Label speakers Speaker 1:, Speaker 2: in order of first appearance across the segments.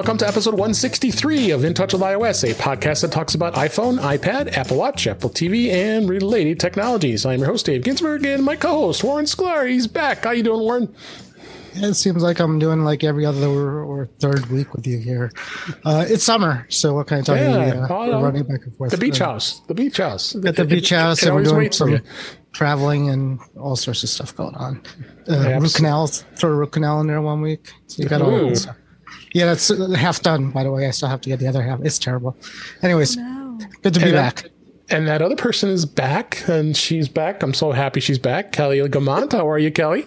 Speaker 1: Welcome to episode 163 of In Touch with iOS, a podcast that talks about iPhone, iPad, Apple Watch, Apple TV, and related technologies. I'm your host, Dave Ginsburg, and my co-host, Warren Sklar. He's back. How you doing, Warren?
Speaker 2: It seems like I'm doing like every other or, third week with you here. Uh, it's summer, so what can I tell yeah, you? Uh,
Speaker 1: we're running back and forth. The beach house. The beach house.
Speaker 2: At the beach house, and we're doing some traveling and all sorts of stuff going on. Uh, root canals, throw a root canal in there one week. So you got all that stuff. Yeah, that's half done, by the way. I still have to get the other half. It's terrible. Anyways, no. good to be and back. That,
Speaker 1: and that other person is back, and she's back. I'm so happy she's back. Kelly Guimont. How are you, Kelly?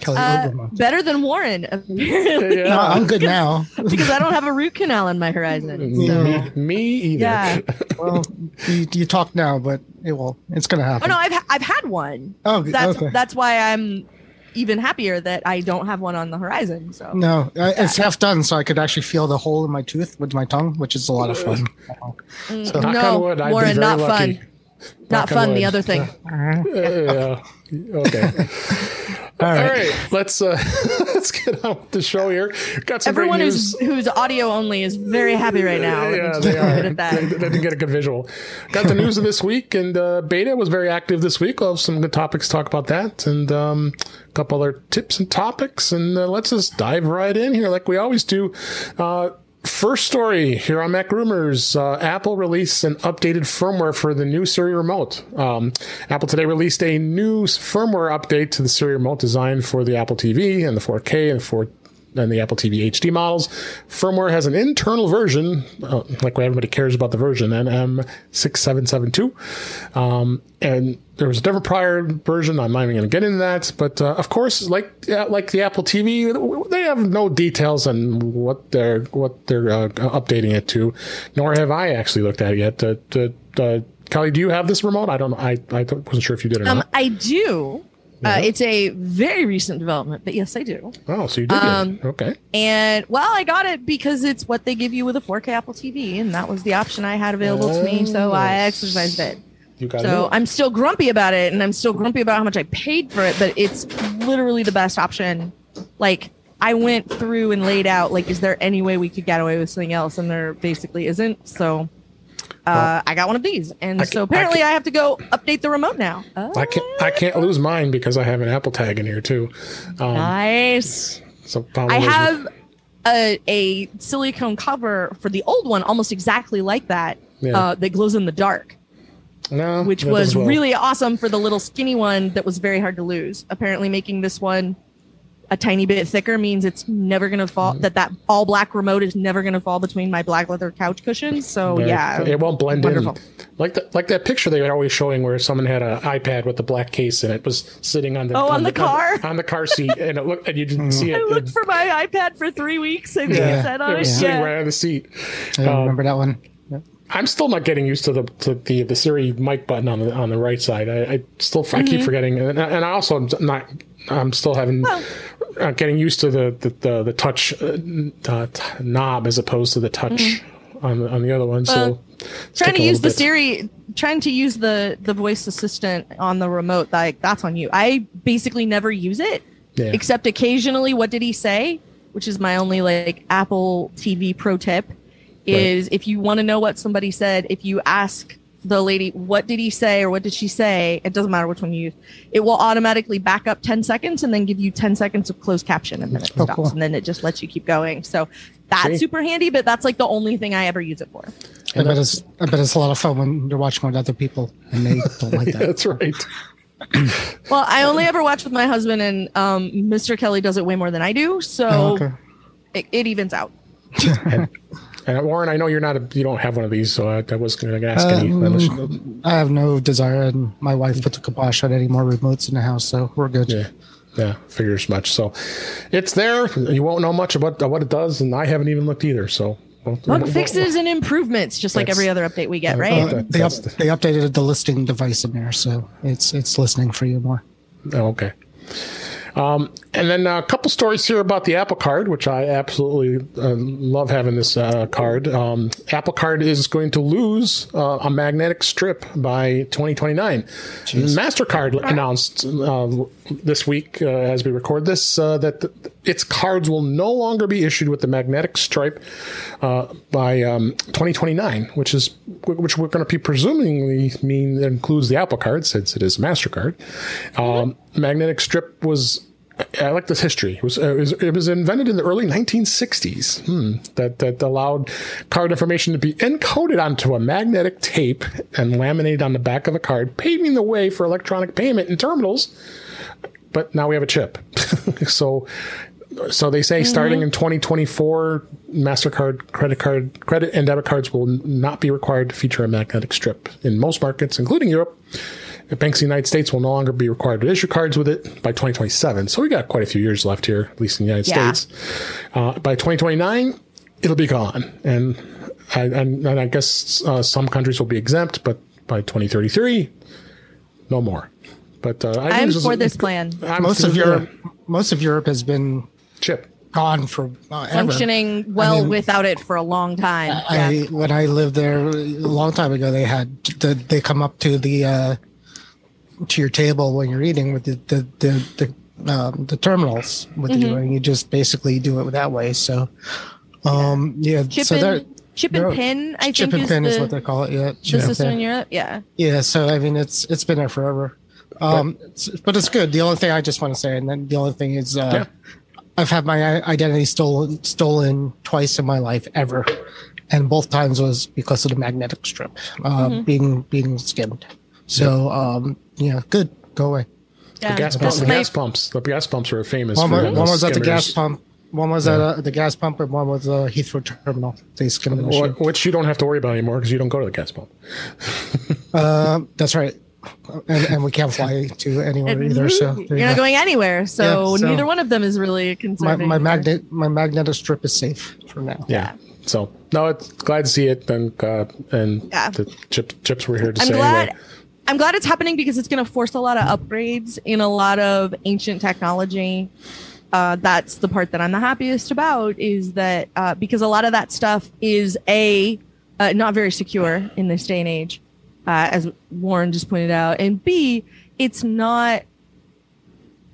Speaker 3: Kelly uh, better than Warren, apparently.
Speaker 2: Yeah. No, I'm good now.
Speaker 3: because I don't have a root canal in my horizon.
Speaker 1: So. Me, me either.
Speaker 3: Yeah.
Speaker 2: well, you, you, talk now, but it will. It's going to happen.
Speaker 3: Oh no, I've I've had one. Oh, that's okay. that's why I'm even happier that I don't have one on the horizon. So
Speaker 2: no, yeah. it's half done, so I could actually feel the hole in my tooth with my tongue, which is a lot of fun.
Speaker 3: Mm, so, no, wood, Warren, not lucky. fun. Not fun. The other thing.
Speaker 1: yeah. Okay. All right. All right, let's uh, let's get on with the show here. Got some
Speaker 3: Everyone who's who's audio only is very happy right now.
Speaker 1: Yeah, they are. They, they, didn't get a good visual. Got the news of this week, and uh, beta was very active this week. We'll have some good topics to talk about that, and um, a couple other tips and topics. And uh, let's just dive right in here, like we always do. Uh, First story here on Mac Rumors uh, Apple released an updated firmware for the new Siri remote. Um, Apple today released a new firmware update to the Siri remote designed for the Apple TV and the 4K and 4 and the Apple TV HD models. Firmware has an internal version, uh, like everybody cares about the version, NM6772. Um, and there was a different prior version. I'm not even going to get into that. But uh, of course, like like the Apple TV, they have no details on what they're what they're uh, updating it to. Nor have I actually looked at it yet. Uh, uh Kelly, do you have this remote? I don't. I I wasn't sure if you did or um, not.
Speaker 3: I do. Uh, it's a very recent development, but yes, I do.
Speaker 1: Oh, so you did um, Okay.
Speaker 3: And well, I got it because it's what they give you with a 4K Apple TV, and that was the option I had available to me, so I exercised it. You got so it. I'm still grumpy about it, and I'm still grumpy about how much I paid for it, but it's literally the best option. Like I went through and laid out, like, is there any way we could get away with something else? And there basically isn't. So uh, I got one of these, and so apparently I, I, have to go update the remote now.
Speaker 1: I can't. I can't lose mine because I have an Apple tag in here too.
Speaker 3: Um, nice. So I have a, a, silicone cover for the old one, almost exactly like that, yeah. uh, that glows in the dark.
Speaker 1: No,
Speaker 3: which was well. really awesome for the little skinny one that was very hard to lose. Apparently, making this one a tiny bit thicker means it's never going to fall mm-hmm. that that all black remote is never going to fall between my black leather couch cushions so right. yeah
Speaker 1: it won't blend wonderful. in like the, like that picture they were always showing where someone had an ipad with a black case and it was sitting on the
Speaker 3: oh on, on the, the, car
Speaker 1: on the, on the, car seat and it looked and you didn't see it
Speaker 3: i looked for my ipad for three weeks and think yeah. said on
Speaker 1: it was sitting yeah. right on the seat
Speaker 2: i um, remember that one
Speaker 1: I'm still not getting used to the to the the Siri mic button on the on the right side. I, I still I mm-hmm. keep forgetting, and, and I also am not. I'm still having well, uh, getting used to the the the, the touch uh, knob as opposed to the touch mm-hmm. on the, on the other one. So
Speaker 3: trying to use the Siri, trying to use the the voice assistant on the remote, like that's on you. I basically never use it, yeah. except occasionally. What did he say? Which is my only like Apple TV pro tip is right. if you want to know what somebody said, if you ask the lady, what did he say or what did she say? It doesn't matter which one you use. It will automatically back up 10 seconds and then give you 10 seconds of closed caption and then it oh, stops cool. and then it just lets you keep going. So that's See? super handy, but that's like the only thing I ever use it for.
Speaker 2: I bet it's I bet it's a lot of fun when you're watching with other people and they don't like that.
Speaker 1: that's right.
Speaker 3: well, I only ever watch with my husband, and um, Mr. Kelly does it way more than I do, so oh, okay. it, it evens out.
Speaker 1: And Warren, I know you're not a, you don't have one of these, so I, I was going to ask any.
Speaker 2: Um, I have no desire, and my wife put the kibosh on any more remotes in the house, so we're good.
Speaker 1: Yeah. Yeah, figures much. So it's there. You won't know much about what it does, and I haven't even looked either. So
Speaker 3: Bug fixes and improvements, just like every other update we get, right?
Speaker 2: Uh, they, up, they updated the listing device in there, so it's it's listening for you more.
Speaker 1: Oh, okay. Um, and then a couple stories here about the Apple Card, which I absolutely uh, love having this uh, card. Um, Apple Card is going to lose uh, a magnetic strip by 2029. Jeez. Mastercard announced uh, this week, uh, as we record this, uh, that its cards will no longer be issued with the magnetic stripe uh, by um, 2029, which is which we're going to be presumably mean that includes the Apple Card since it is a Mastercard. Um, magnetic strip was I like this history. It was, it was, it was invented in the early 1960s. Hmm. That that allowed card information to be encoded onto a magnetic tape and laminated on the back of a card, paving the way for electronic payment in terminals. But now we have a chip, so so they say mm-hmm. starting in 2024, Mastercard credit card credit and debit cards will not be required to feature a magnetic strip in most markets, including Europe. Banks in the United States will no longer be required to issue cards with it by 2027. So we got quite a few years left here, at least in the United yeah. States. Uh, by 2029, it'll be gone. And I, and, and I guess uh, some countries will be exempt, but by 2033, no more. But uh,
Speaker 3: I am for this plan.
Speaker 2: I'm most of Europe, most of Europe has been
Speaker 1: chip
Speaker 2: gone for
Speaker 3: uh, functioning well I mean, without it for a long time.
Speaker 2: I, yeah. when I lived there a long time ago, they had the, they come up to the uh, to your table when you're eating with the the the, the, um, the terminals with mm-hmm. you, and you just basically do it that way. So, um, yeah,
Speaker 3: chip
Speaker 2: so
Speaker 3: and, chip and pin. I
Speaker 2: chip
Speaker 3: think
Speaker 2: and pin
Speaker 3: the,
Speaker 2: is what they call it. Yeah,
Speaker 3: the system in Europe. Yeah.
Speaker 2: Yeah. So I mean, it's it's been there forever. Um, but, but it's good. The only thing I just want to say, and then the only thing is, uh, yeah. I've had my identity stolen stolen twice in my life ever, and both times was because of the magnetic strip uh, mm-hmm. being being skimmed. So um, yeah, good. Go away.
Speaker 1: Yeah. The gas, pump, the gas pumps. The gas pumps are famous.
Speaker 2: One, one was at the gas pump. One was yeah. at uh, the gas pump, and one was uh, Heathrow terminal. They skim the machine.
Speaker 1: Which you don't have to worry about anymore because you don't go to the gas pump.
Speaker 2: uh, that's right. And, and, we can't fly to anywhere either. So
Speaker 3: you're not going anywhere. So, yeah, so, neither one of them is really a concern.
Speaker 2: My, my magnet, my magnetic strip is safe for now.
Speaker 1: Yeah. So no, it's glad to see it, and uh, and yeah. the chip, chips were here to
Speaker 3: I'm
Speaker 1: say.
Speaker 3: Glad, anyway. I'm glad it's happening because it's going to force a lot of upgrades in a lot of ancient technology. Uh, that's the part that I'm the happiest about is that uh, because a lot of that stuff is a uh, not very secure in this day and age, uh, as Warren just pointed out, and b it's not.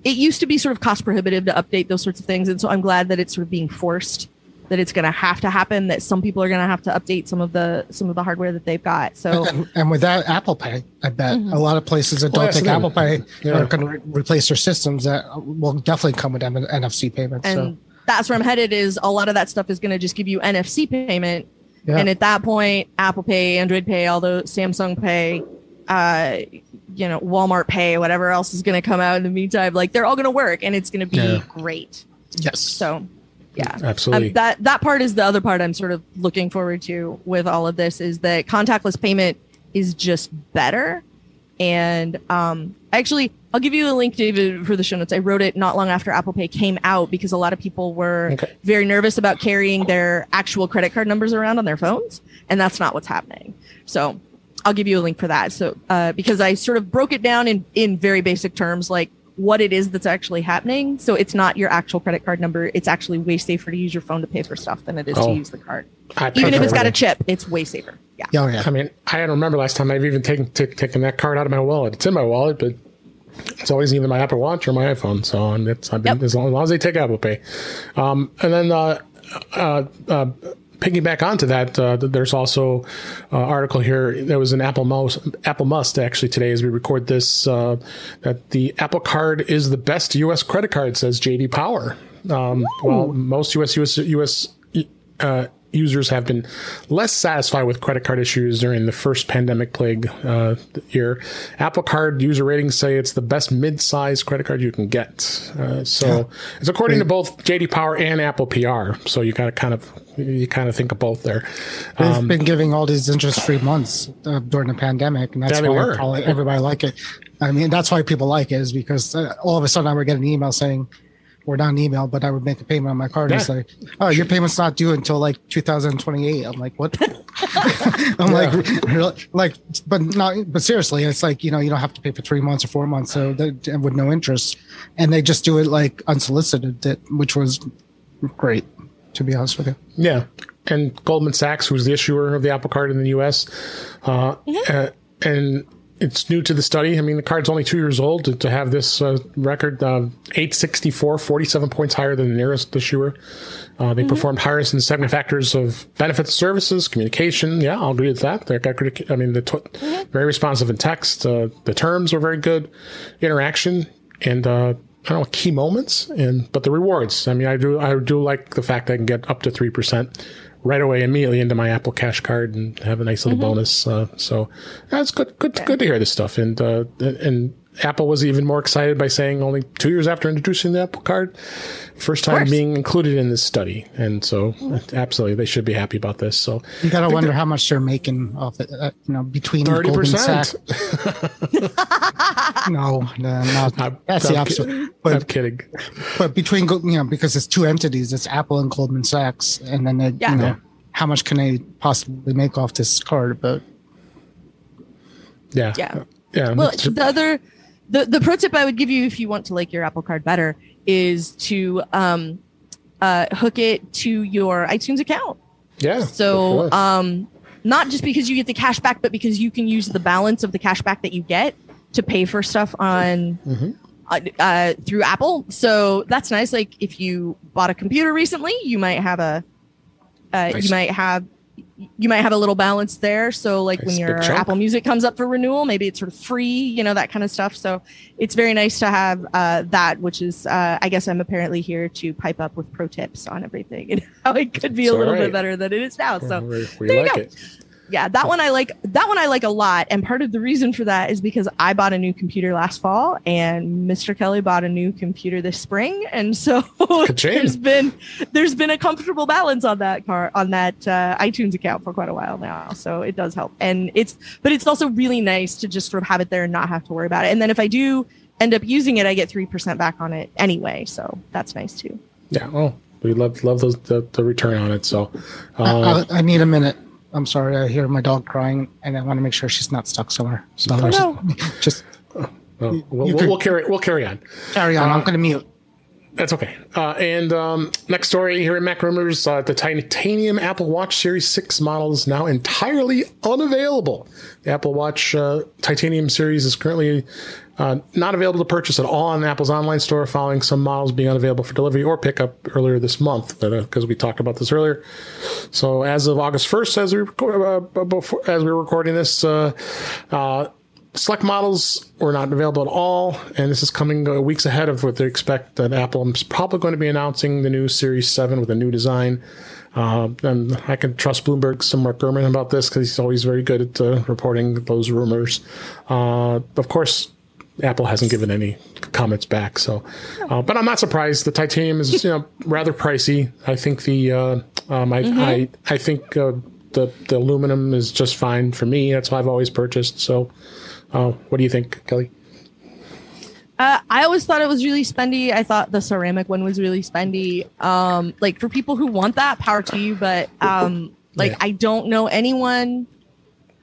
Speaker 3: It used to be sort of cost prohibitive to update those sorts of things, and so I'm glad that it's sort of being forced that it's going to have to happen that some people are going to have to update some of the some of the hardware that they've got so
Speaker 2: and, and with that apple pay i bet mm-hmm. a lot of places that don't well, take apple pay yeah. are going to re- replace their systems that will definitely come with nfc payments
Speaker 3: and
Speaker 2: so.
Speaker 3: that's where i'm headed is a lot of that stuff is going to just give you nfc payment yeah. and at that point apple pay android pay although samsung pay uh you know walmart pay whatever else is going to come out in the meantime like they're all going to work and it's going to be yeah. great.
Speaker 2: Yes.
Speaker 3: So yeah.
Speaker 1: Absolutely.
Speaker 3: um, that that part is the other part i'm sort of looking forward to with all of this is that contactless payment is just better and um actually i'll give you a link david for the show notes. I wrote it not long after apple pay came out because a lot of people were okay. very nervous about carrying their actual credit card numbers around on their phones and that's not what's happening. So i'll give you a link for that. So uh, because i sort of broke it down in in very basic terms like what it is that's actually happening. So it's not your actual credit card number. It's actually way safer to use your phone to pay for stuff than it is oh, to use the card. I even if it's got a chip, it's way safer. Yeah.
Speaker 1: Oh, yeah. I mean, I don't remember last time I've even taken t- taken that card out of my wallet. It's in my wallet, but it's always either my Apple Watch or my iPhone. So and it's I've been yep. as, long, as long as they take Apple Pay. Um, and then uh, uh, uh, piggyback onto that, uh, there's also an uh, article here. There was an Apple Mouse, Apple Must actually today as we record this uh, that the Apple Card is the best U.S. credit card, says JD Power. Um, well, most U.S. U.S. U.S. Uh, users have been less satisfied with credit card issues during the first pandemic plague uh, year. Apple Card user ratings say it's the best mid-sized credit card you can get. Uh, so yeah. it's according to both JD Power and Apple PR. So you got to kind of you kind of think of both there.
Speaker 2: They've um, been giving all these interest-free months uh, during the pandemic, and that's yeah, why probably everybody like it. I mean, that's why people like it is because uh, all of a sudden I would get an email saying or not an email, but I would make a payment on my card. Yeah. And it's like, oh, your payment's not due until like 2028. I'm like, what? I'm yeah. like, like, but not, but seriously, it's like, you know, you don't have to pay for three months or four months. So that, with no interest. And they just do it like unsolicited, that, which was great, to be honest with you.
Speaker 1: Yeah. And Goldman Sachs, who's the issuer of the Apple Card in the US, uh, mm-hmm. uh and it's new to the study. I mean, the card's only two years old to, to have this uh, record, uh, 864, 47 points higher than the nearest issuer. Uh, they mm-hmm. performed highest in seven factors of benefits, services, communication. Yeah, I'll agree with that. They're, I mean, they're mm-hmm. very responsive in text. Uh, the terms were very good. Interaction and, uh, I don't know, key moments and, but the rewards. I mean, I do, I do like the fact that I can get up to 3% right away immediately into my Apple Cash card and have a nice little mm-hmm. bonus. Uh, so that's good, good, yeah. good to hear this stuff. And, uh, and Apple was even more excited by saying only two years after introducing the Apple Card, first time being included in this study. And so, absolutely, they should be happy about this. So
Speaker 2: you gotta wonder how much they're making off it. Uh, you know, between
Speaker 1: thirty percent.
Speaker 2: no, no, not, I'm, that's I'm the opposite.
Speaker 1: Kidding. But, I'm kidding.
Speaker 2: But between you know, because it's two entities, it's Apple and Goldman Sachs, and then they, yeah. you know, yeah. how much can they possibly make off this card? But
Speaker 1: yeah,
Speaker 3: yeah. Yeah, well, the other the the pro tip I would give you if you want to like your Apple Card better is to um, uh, hook it to your iTunes account.
Speaker 1: Yeah.
Speaker 3: So um, not just because you get the cash back, but because you can use the balance of the cash back that you get to pay for stuff on mm-hmm. uh, uh, through Apple. So that's nice. Like if you bought a computer recently, you might have a uh, nice. you might have you might have a little balance there. So like nice when your Apple Music comes up for renewal, maybe it's sort of free, you know, that kind of stuff. So it's very nice to have uh, that, which is, uh, I guess I'm apparently here to pipe up with pro tips on everything and how it could be it's a little right. bit better than it is now. So
Speaker 1: we, we there like you go. it
Speaker 3: yeah, that one I like. That one I like a lot, and part of the reason for that is because I bought a new computer last fall, and Mr. Kelly bought a new computer this spring, and so there's been there's been a comfortable balance on that car on that uh, iTunes account for quite a while now. So it does help, and it's but it's also really nice to just sort of have it there and not have to worry about it. And then if I do end up using it, I get three percent back on it anyway, so that's nice too.
Speaker 1: Yeah, well, we love love those the, the return on it. So
Speaker 2: uh, I, I need a minute. I'm sorry, I hear my dog crying, and I want to make sure she's not stuck somewhere. So oh, no. just, just
Speaker 1: well, we'll, we'll, carry we'll carry on.
Speaker 2: Carry on. Uh, I'm going to mute.
Speaker 1: That's okay. Uh, and um, next story here in Mac Rumors: uh, the titanium Apple Watch Series Six model is now entirely unavailable. The Apple Watch uh, Titanium series is currently uh, not available to purchase at all on Apple's online store, following some models being unavailable for delivery or pickup earlier this month. Because uh, we talked about this earlier. So as of August first, as we record, uh, before, as we are recording this select models were not available at all, and this is coming uh, weeks ahead of what they expect that Apple is probably going to be announcing the new Series 7 with a new design. Uh, and I can trust Bloomberg, Mark Gurman about this because he's always very good at uh, reporting those rumors. Uh, of course, Apple hasn't given any comments back, so uh, but I'm not surprised. The titanium is you know rather pricey. I think the uh, um, I, mm-hmm. I I think the the aluminum is just fine for me. That's why I've always purchased. So Oh, what do you think, Kelly?
Speaker 3: Uh, I always thought it was really spendy. I thought the ceramic one was really spendy. Um, like for people who want that, power to you. But um, like yeah. I don't know anyone.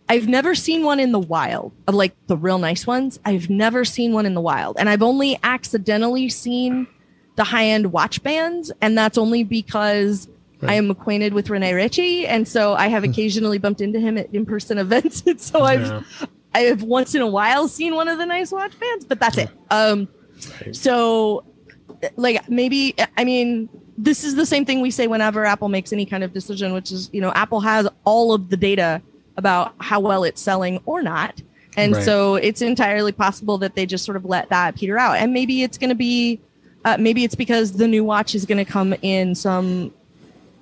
Speaker 3: I've never seen one in the wild of like the real nice ones. I've never seen one in the wild, and I've only accidentally seen the high end watch bands, and that's only because Right. I am acquainted with Rene Ritchie, and so I have occasionally bumped into him at in-person events. And so I've I have once in a while seen one of the nice watch bands, but that's it. Um, right. so like maybe I mean this is the same thing we say whenever Apple makes any kind of decision, which is you know Apple has all of the data about how well it's selling or not, and right. so it's entirely possible that they just sort of let that peter out, and maybe it's going to be. Uh, maybe it's because the new watch is going to come in some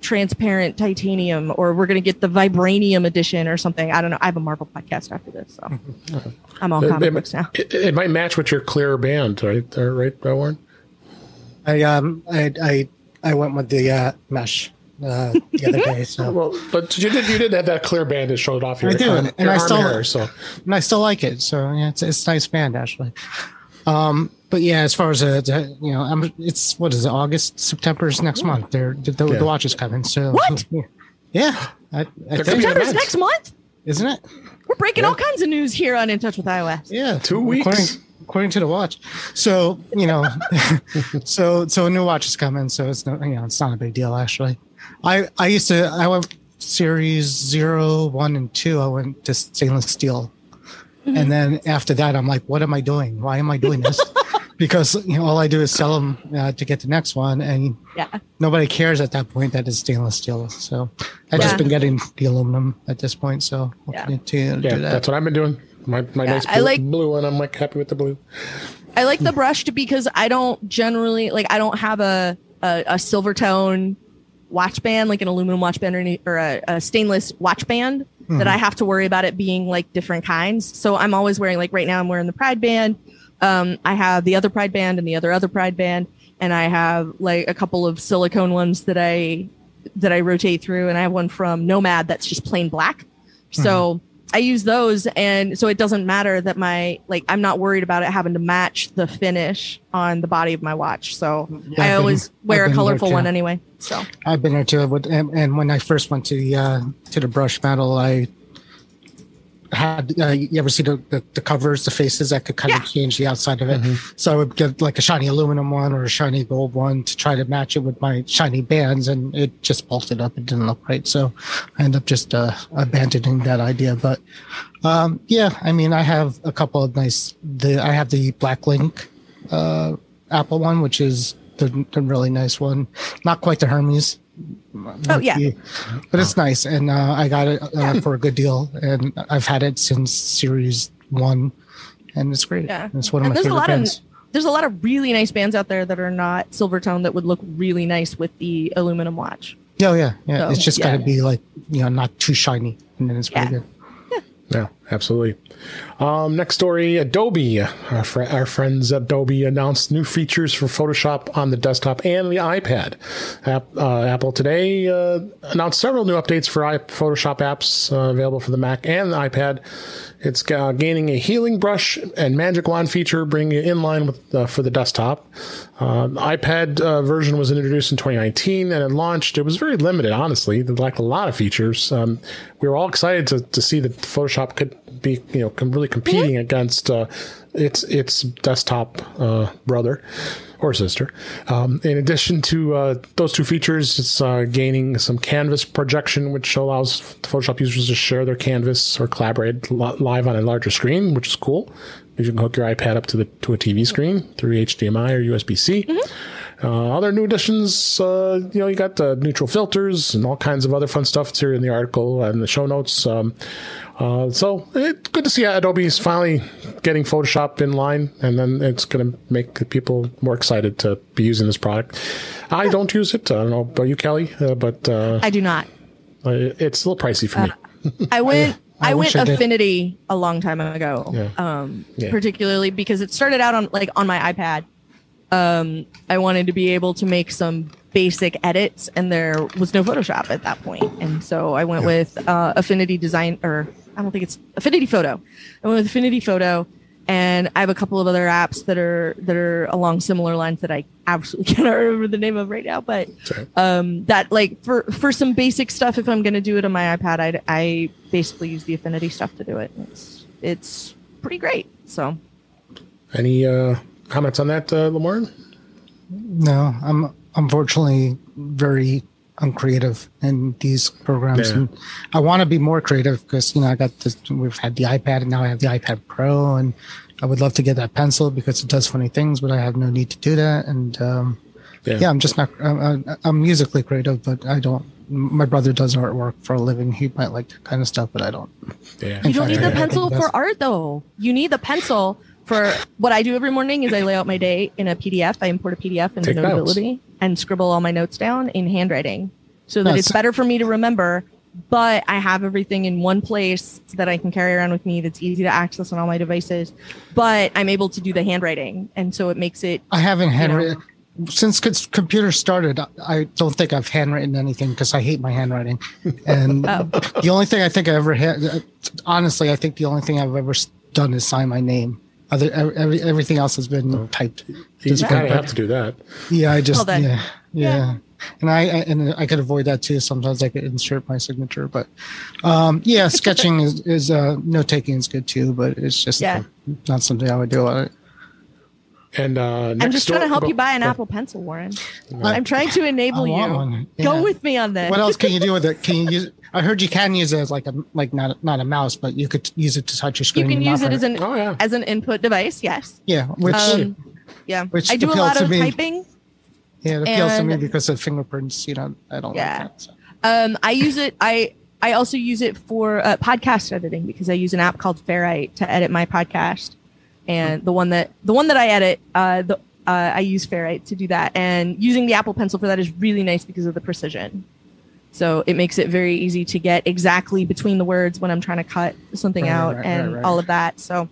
Speaker 3: transparent titanium or we're going to get the vibranium edition or something. I don't know. I have a Marvel podcast after this, so I'm all comic it, books now.
Speaker 1: It, it, might match with your clear band, right? There, right, Warren?
Speaker 2: I um I I I went with the uh, mesh uh, the other day. So
Speaker 1: well, but you did you did have that clear band that showed off your, I do, arm, and I
Speaker 2: still
Speaker 1: hair, so
Speaker 2: and I still like it. So yeah, it's it's a nice band actually. Um, but yeah, as far as uh, you know, I'm, it's what is it? August, September is next month. They're the, the, yeah. the watch is coming. So
Speaker 3: what?
Speaker 2: Yeah, I,
Speaker 3: I September's next month,
Speaker 2: isn't it?
Speaker 3: We're breaking yeah. all kinds of news here on In Touch with iOS.
Speaker 2: Yeah,
Speaker 1: two weeks.
Speaker 2: According, according to the watch. So you know, so so a new watch is coming. So it's no, you know, it's not a big deal actually. I I used to I went series zero, one, and two. I went to stainless steel Mm-hmm. And then after that, I'm like, what am I doing? Why am I doing this? because you know all I do is sell them uh, to get the next one, and yeah. nobody cares at that point that it's stainless steel. So I've yeah. just been getting the aluminum at this point. So
Speaker 1: I'll yeah. continue to yeah, do that. That's what I've been doing. My my yeah, nice blue, I like, blue one. I'm like happy with the blue.
Speaker 3: I like the brushed because I don't generally like I don't have a a, a silver tone watch band like an aluminum watch band or, any, or a, a, stainless watch band mm-hmm. that I have to worry about it being like different kinds. So I'm always wearing like right now I'm wearing the Pride band um, I have the other Pride band and the other other Pride band, and I have like a couple of silicone ones that I that I rotate through, and I have one from Nomad that's just plain black. Mm-hmm. I use those, and so it doesn't matter that my like I'm not worried about it having to match the finish on the body of my watch. So yeah, I always been, wear a colorful one anyway. So
Speaker 2: I've been there too. And, and when I first went to the uh, to the brush metal, I had uh, you ever see the, the, the, covers, the faces that could kind yeah. of change the outside of it. Mm-hmm. So I would get like a shiny aluminum one or a shiny gold one to try to match it with my shiny bands, and it just bolted up. It didn't look right, so I ended up just uh, abandoning that idea. But um, yeah, I mean, I have a couple of nice. The I have the Black Link uh, Apple one, which is the, the really nice one. Not quite the Hermes
Speaker 3: Oh yeah,
Speaker 2: but it's nice, and uh, I got it uh, for a good deal, and I've had it since Series One, and it's great. Yeah, it's one of and my favorite bands. Of,
Speaker 3: there's a lot of really nice bands out there that are not silver tone that would look really nice with the aluminum watch.
Speaker 2: Oh yeah, yeah. So, it's just yeah. got to be like you know not too shiny, and then it's pretty yeah. good.
Speaker 1: Yeah. yeah, absolutely. Um, next story Adobe, our, fr- our, friends Adobe announced new features for Photoshop on the desktop and the iPad. App, uh, Apple today uh, announced several new updates for Photoshop apps uh, available for the Mac and the iPad. It's uh, gaining a healing brush and magic wand feature, bringing it in line with uh, for the desktop. Uh, iPad version was introduced in 2019 and it launched. It was very limited, honestly. It lacked a lot of features. Um, we were all excited to, to see that Photoshop could be, you know, com- really competing mm-hmm. against uh, its its desktop uh, brother or sister. Um, in addition to uh, those two features, it's uh, gaining some canvas projection, which allows Photoshop users to share their canvas or collaborate live on a larger screen, which is cool. You can hook your iPad up to the to a TV screen through HDMI or USB C. Mm-hmm. Uh, other new additions, uh, you know, you got the neural filters and all kinds of other fun stuff. It's here in the article and the show notes. Um, uh, so it's good to see Adobe's finally getting Photoshop in line, and then it's going to make people more excited to be using this product. I don't use it. I don't know about you, Kelly, uh, but uh,
Speaker 3: I do not.
Speaker 1: It's a little pricey for me.
Speaker 3: Uh, I went. I, I went Affinity a long time ago, yeah. Um, yeah. particularly because it started out on like on my iPad. Um, I wanted to be able to make some basic edits, and there was no Photoshop at that point, and so I went yeah. with uh, Affinity Design or I don't think it's Affinity Photo. I went with Affinity Photo, and I have a couple of other apps that are that are along similar lines that I absolutely cannot remember the name of right now. But um, that like for for some basic stuff, if I'm going to do it on my iPad, I I basically use the Affinity stuff to do it. It's it's pretty great. So,
Speaker 1: any uh, comments on that, uh, Lamar?
Speaker 2: No, I'm unfortunately very uncreative in these programs. Yeah. And I want to be more creative because, you know, I got this, we've had the iPad and now I have the iPad Pro and I would love to get that pencil because it does funny things, but I have no need to do that. And, um, yeah. yeah I'm just not, I'm, I'm musically creative, but I don't, my brother does artwork for a living. He might like that kind of stuff, but I don't.
Speaker 3: Yeah. You don't need the pencil for art though. You need the pencil for what I do every morning is I lay out my day in a PDF. I import a PDF into Notability notes. and scribble all my notes down in handwriting so that it's better for me to remember. But I have everything in one place that I can carry around with me that's easy to access on all my devices. But I'm able to do the handwriting. And so it makes it.
Speaker 2: I haven't handwritten. Since computers started, I don't think I've handwritten anything because I hate my handwriting. And oh. the only thing I think I ever had, honestly, I think the only thing I've ever done is sign my name. Other every, everything else has been oh. typed.
Speaker 1: You kind of have to do that.
Speaker 2: Yeah, I just yeah, yeah, yeah, And I, I, and I could avoid that too. Sometimes I could insert my signature, but um, yeah, sketching is, is uh, note taking is good too, but it's just yeah. not something I would do. On it.
Speaker 1: And uh,
Speaker 3: I'm just trying to help you buy an Apple Pencil, Warren. I'm trying to enable you. Yeah. Go with me on this.
Speaker 2: What else can you do with it? Can you use? I heard you can use it as like a like not not a mouse, but you could use it to touch your screen.
Speaker 3: You can use it as an oh, yeah. as an input device. Yes.
Speaker 2: Yeah. Which um,
Speaker 3: yeah, which I do a lot of typing.
Speaker 2: Yeah, it appeals to me because of fingerprints. You know, I don't yeah. like that. So.
Speaker 3: Um, I use it. I I also use it for uh, podcast editing because I use an app called Ferrite to edit my podcast, and the one that the one that I edit, uh, the uh, I use Ferrite to do that, and using the Apple Pencil for that is really nice because of the precision. So it makes it very easy to get exactly between the words when I'm trying to cut something right, out right, and right, all of that. So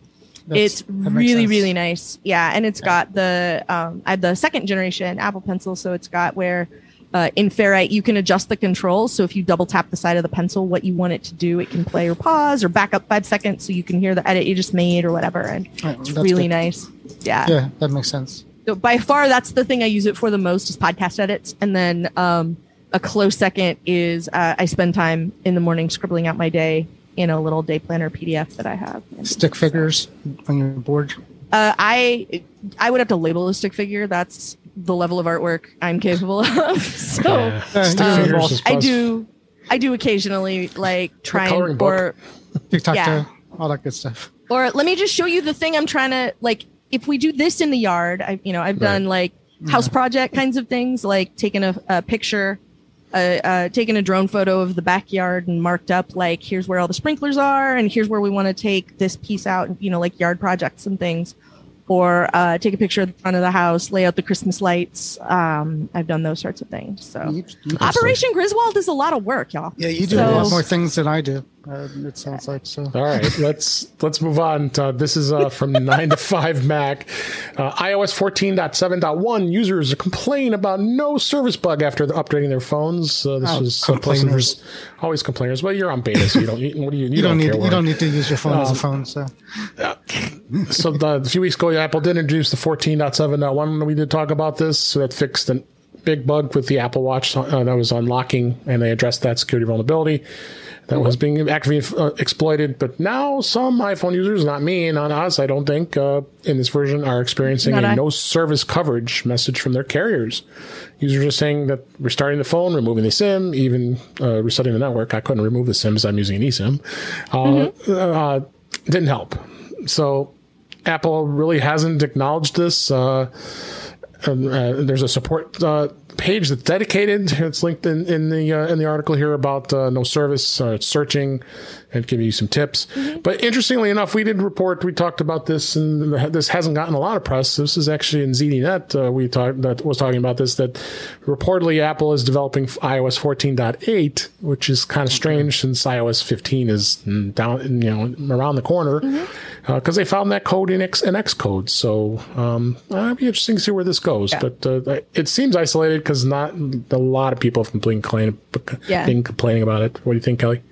Speaker 3: That's, it's really really nice. Yeah, and it's yeah. got the um, I have the second generation Apple Pencil, so it's got where uh, in Ferrite, you can adjust the controls. So if you double tap the side of the pencil, what you want it to do, it can play or pause or back up five seconds so you can hear the edit you just made or whatever. And oh, it's really good. nice. Yeah.
Speaker 2: Yeah, that makes sense.
Speaker 3: So by far, that's the thing I use it for the most is podcast edits. And then um, a close second is uh, I spend time in the morning scribbling out my day in a little day planner PDF that I have.
Speaker 2: Stick figures on your board.
Speaker 3: Uh, I I would have to label a stick figure. That's the level of artwork I'm capable of. so yeah. um, I do I do occasionally like try and or
Speaker 2: yeah. all that good stuff.
Speaker 3: Or let me just show you the thing I'm trying to like. If we do this in the yard, I you know I've right. done like house yeah. project kinds of things, like taking a, a picture, uh, uh, taking a drone photo of the backyard and marked up like here's where all the sprinklers are and here's where we want to take this piece out, you know, like yard projects and things or uh, take a picture of the front of the house, lay out the Christmas lights. Um, I've done those sorts of things. So Operation Griswold is a lot of work, y'all.
Speaker 2: Yeah, you do so, a lot more things than I do. Uh, it sounds like so.
Speaker 1: All right, let's let's move on. To, this is uh, from nine to five Mac, uh, iOS 14.7.1. Users complain about no service bug after updating their phones. Uh, this oh, was complainers. always complainers. Well, you're on beta, so you don't. You, what do you? You,
Speaker 2: you
Speaker 1: don't,
Speaker 2: don't need. You don't need to use your phone um, as a um, phone. So.
Speaker 1: so the, a few weeks ago, Apple did introduce the 14.7.1. We did talk about this. So that fixed an big bug with the Apple Watch uh, that was unlocking, and they addressed that security vulnerability that was being actively uh, exploited. But now some iPhone users, not me, and not us, I don't think, uh, in this version are experiencing not a I. no service coverage message from their carriers. Users are saying that restarting the phone, removing the SIM, even uh, resetting the network. I couldn't remove the SIM because I'm using an eSIM. Uh, mm-hmm. Uh, didn't help. So Apple really hasn't acknowledged this. Uh, there's a support page that's dedicated. It's linked in, in the uh, in the article here about uh, no service. Uh, searching and give you some tips. Mm-hmm. But interestingly enough, we did report. We talked about this, and this hasn't gotten a lot of press. This is actually in ZDNet. Uh, we talked that was talking about this. That reportedly Apple is developing iOS 14.8, which is kind of strange since iOS 15 is down, you know, around the corner. Mm-hmm because uh, they found that code in, X, in Xcode. So um, it'll be interesting to see where this goes. Yeah. But uh, it seems isolated because not a lot of people have been complaining, yeah. been complaining about it. What do you think, Kelly?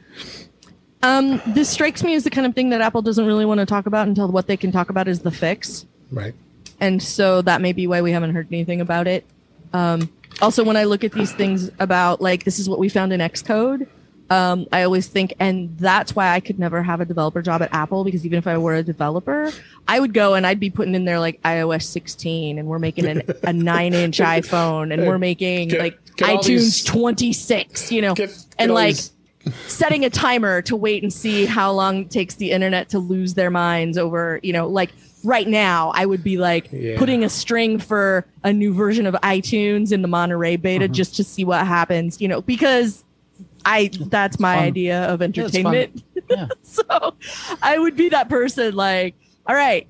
Speaker 3: Um, this strikes me as the kind of thing that Apple doesn't really want to talk about until what they can talk about is the fix.
Speaker 1: Right.
Speaker 3: And so that may be why we haven't heard anything about it. Um, also, when I look at these things about like this is what we found in Xcode, um, I always think, and that's why I could never have a developer job at Apple because even if I were a developer, I would go and I'd be putting in there like iOS 16 and we're making an, a nine inch iPhone and we're making get, like get iTunes these, 26, you know, get, and like these. setting a timer to wait and see how long it takes the internet to lose their minds over, you know, like right now I would be like yeah. putting a string for a new version of iTunes in the Monterey beta mm-hmm. just to see what happens, you know, because I that's my fun. idea of entertainment. Yeah, so I would be that person like, all right,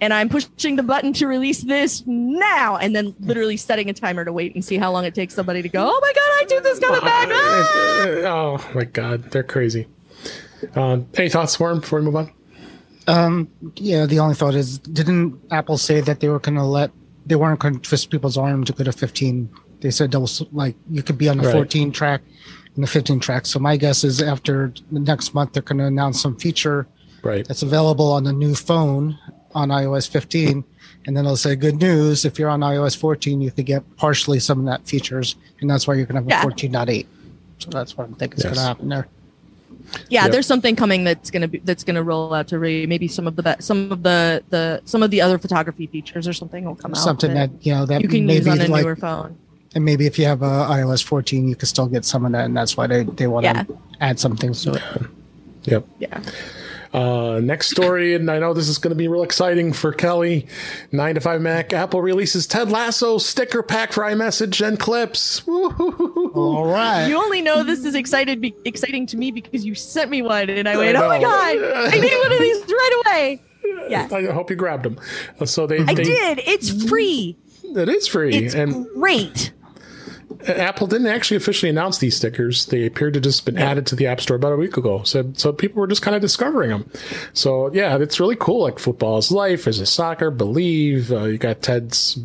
Speaker 3: and I'm pushing the button to release this now, and then literally setting a timer to wait and see how long it takes somebody to go. Oh my god, I do this coming back. Ah!
Speaker 1: Oh my god, they're crazy. Uh, any thoughts, Warren, before we move on?
Speaker 2: Um, yeah, the only thought is, didn't Apple say that they were going to let they weren't going to twist people's arm to go to 15? They said that was like you could be on the right. 14 track and the 15 tracks. So my guess is after the next month, they're going to announce some feature
Speaker 1: right.
Speaker 2: that's available on the new phone on iOS 15. And then they'll say, good news, if you're on iOS 14, you could get partially some of that features. And that's why you're going to have a 14.8. So that's what I'm thinking is yes. going to happen there.
Speaker 3: yeah, yep. there's something coming that's gonna be that's gonna roll out to re maybe some of the be- some of the the some of the other photography features or something will come
Speaker 2: out. Something that, you know that
Speaker 3: you can use on a like, newer phone.
Speaker 2: And maybe if you have a iOS 14, you can still get some of that, and that's why they they want to yeah. add some things to it.
Speaker 1: Yep.
Speaker 3: Yeah.
Speaker 1: Uh, next story, and I know this is going to be real exciting for Kelly. Nine to five Mac. Apple releases Ted Lasso sticker pack for iMessage and clips.
Speaker 2: Woo-hoo-hoo-hoo. All right.
Speaker 3: You only know this is excited be- exciting to me because you sent me one, and I went, I "Oh my god, I need one of these right away." Yeah.
Speaker 1: I hope you grabbed them. So they.
Speaker 3: I
Speaker 1: they,
Speaker 3: did. It's free.
Speaker 1: It is free.
Speaker 3: It's and great.
Speaker 1: Apple didn't actually officially announce these stickers. They appeared to just been added to the App Store about a week ago. So, so people were just kind of discovering them. So yeah, it's really cool. Like football is life, is a soccer, believe. Uh, you got Ted's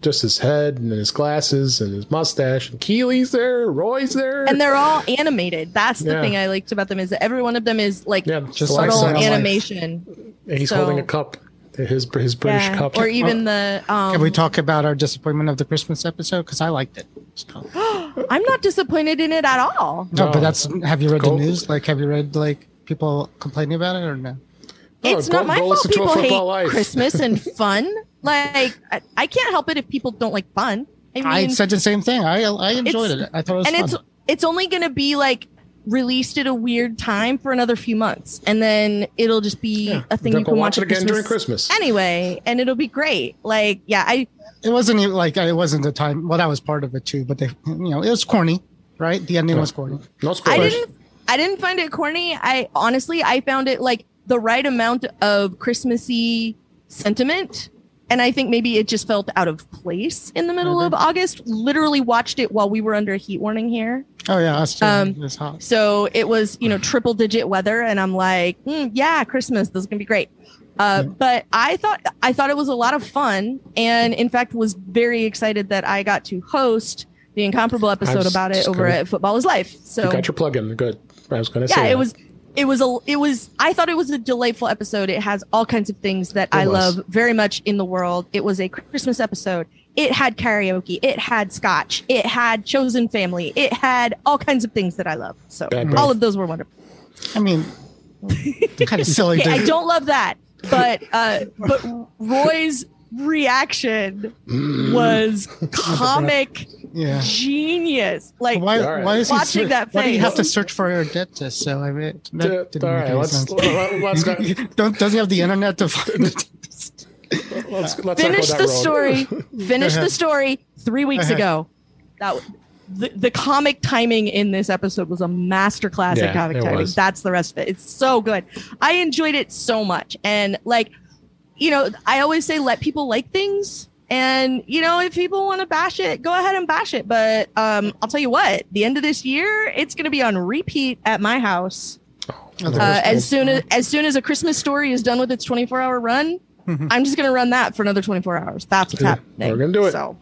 Speaker 1: just his head and his glasses and his mustache and Keeley's there, Roy's there,
Speaker 3: and they're all animated. That's the yeah. thing I liked about them is that every one of them is like yeah, just subtle like animation.
Speaker 1: And he's so, holding a cup his his British yeah, cup,
Speaker 3: or even the. Um,
Speaker 2: Can we talk about our disappointment of the Christmas episode? Because I liked it.
Speaker 3: So. I'm not disappointed in it at all.
Speaker 2: No, no, but that's. Have you read go, the news? Like, have you read like people complaining about it or no?
Speaker 3: It's go, not my fault. People hate life. Christmas and fun. like, I, I, can't help it if people don't like fun.
Speaker 2: I, mean, I said the same thing. I I enjoyed it. I thought it was
Speaker 3: and
Speaker 2: fun.
Speaker 3: it's it's only going to be like released at a weird time for another few months, and then it'll just be yeah, a thing you can watch,
Speaker 1: watch it again
Speaker 3: Christmas
Speaker 1: during Christmas
Speaker 3: anyway, and it'll be great. Like, yeah, I.
Speaker 2: It wasn't even like it wasn't the time. Well, that was part of it too, but they, you know, it was corny, right? The ending was corny.
Speaker 1: No spoilers.
Speaker 3: I didn't. I didn't find it corny. I honestly, I found it like the right amount of Christmassy sentiment and I think maybe it just felt out of place in the middle mm-hmm. of August. Literally watched it while we were under a heat warning here.
Speaker 2: Oh yeah, too. Um, it's hot.
Speaker 3: So it was you know triple digit weather, and I'm like, mm, yeah, Christmas. This is gonna be great. Uh, But I thought I thought it was a lot of fun, and in fact was very excited that I got to host the incomparable episode about it over at Football Is Life. So
Speaker 1: you got your plug in. Good. I was gonna
Speaker 3: yeah,
Speaker 1: say. Yeah,
Speaker 3: it was it was a it was I thought it was a delightful episode. It has all kinds of things that it I was. love very much in the world. It was a Christmas episode. It had karaoke. It had scotch. It had chosen family. It had all kinds of things that I love. So all of those were wonderful.
Speaker 2: I mean, kind of silly.
Speaker 3: I don't love that, but uh, but Roy's reaction mm. was comic yeah. genius. Like why, right. why is watching that face.
Speaker 2: Why do you have to search for a dentist? So I mean, that didn't all right, let's, let's Don't, does he have the internet to find it?
Speaker 3: let's, let's finish the road. story. finish the story three weeks ago. That the, the comic timing in this episode was a masterclass yeah, in comic timing. Was. That's the rest of it. It's so good. I enjoyed it so much. And like, you know, I always say let people like things and you know, if people want to bash it, go ahead and bash it. But um, I'll tell you what, the end of this year, it's going to be on repeat at my house. Oh, uh, as soon as as soon as a Christmas story is done with its 24 hour run, mm-hmm. I'm just going to run that for another 24 hours. That's what's happening.
Speaker 1: We're going to do it. So.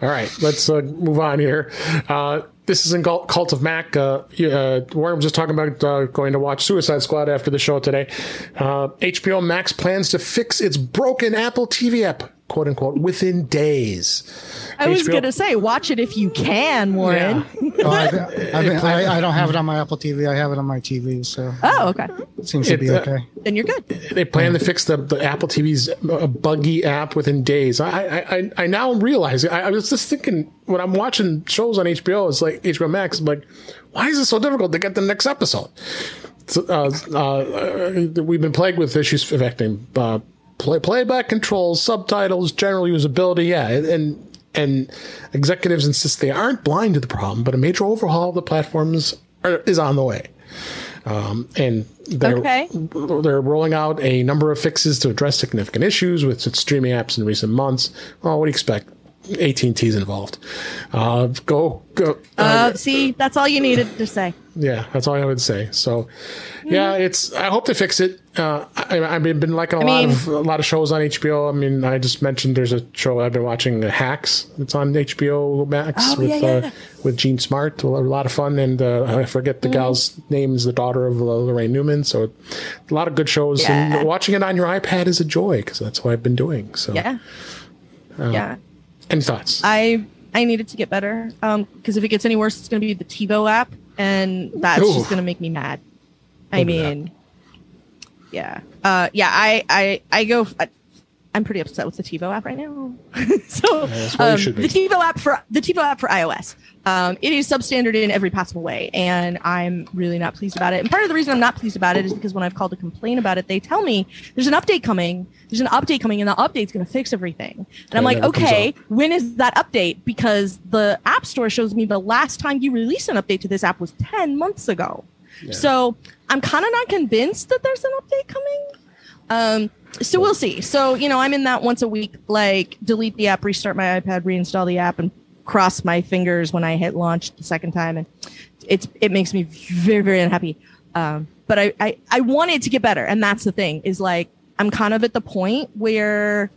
Speaker 1: All right, let's uh, move on here. Uh, this is in Cult of Mac. Uh, uh, Warren was just talking about uh, going to watch Suicide Squad after the show today. Uh, HBO Max plans to fix its broken Apple TV app quote unquote within days.
Speaker 3: I was going to say, watch it if you can, Warren. Yeah.
Speaker 2: well, I, I, I, I, don't have it on my Apple TV. I have it on my TV. So
Speaker 3: oh, okay,
Speaker 2: it seems to be uh, okay.
Speaker 3: then you're good.
Speaker 1: They plan to fix the, the Apple TV's uh, buggy app within days. I I, I now realize. I, I was just thinking when I'm watching shows on HBO, it's like HBO Max. I'm like, why is it so difficult to get the next episode? Uh, uh, we've been plagued with issues affecting uh, play, playback controls, subtitles, general usability. Yeah, and and executives insist they aren't blind to the problem, but a major overhaul of the platforms are, is on the way. Um, and they're, okay. they're rolling out a number of fixes to address significant issues with its streaming apps in recent months. Well, what do you expect? AT&T's involved. Uh, go, go.
Speaker 3: Uh, uh, see, that's all you needed to say.
Speaker 1: Yeah, that's all I would say. So, yeah, mm-hmm. it's. I hope to fix it. Uh, I, have been liking a I lot mean, of a lot of shows on HBO. I mean, I just mentioned there's a show I've been watching, Hacks. It's on HBO Max oh, with yeah, yeah. Uh, with Jean Smart. A lot of fun, and uh, I forget the mm. gal's name is the daughter of Laraine Newman. So, a lot of good shows. Yeah. And watching it on your iPad is a joy because that's what I've been doing. So,
Speaker 3: yeah, uh, yeah.
Speaker 1: Any thoughts?
Speaker 3: I I needed to get better because um, if it gets any worse, it's going to be the TiVo app, and that's Ooh. just going to make me mad. I mean, yeah, uh, yeah. I I I go. I'm pretty upset with the TiVo app right now. so um, the TiVo app for the TiVo app for iOS, um, it is substandard in every possible way, and I'm really not pleased about it. And part of the reason I'm not pleased about it is because when I've called to complain about it, they tell me there's an update coming. There's an update coming, and the update's going to fix everything. And I'm like, okay, when is that update? Because the App Store shows me the last time you released an update to this app was 10 months ago. Yeah. So I'm kind of not convinced that there's an update coming. Um, so we'll see. So, you know, I'm in that once a week, like delete the app, restart my iPad, reinstall the app, and cross my fingers when I hit launch the second time. And it's it makes me very, very unhappy. Um, but I, I, I want it to get better. And that's the thing, is like I'm kind of at the point where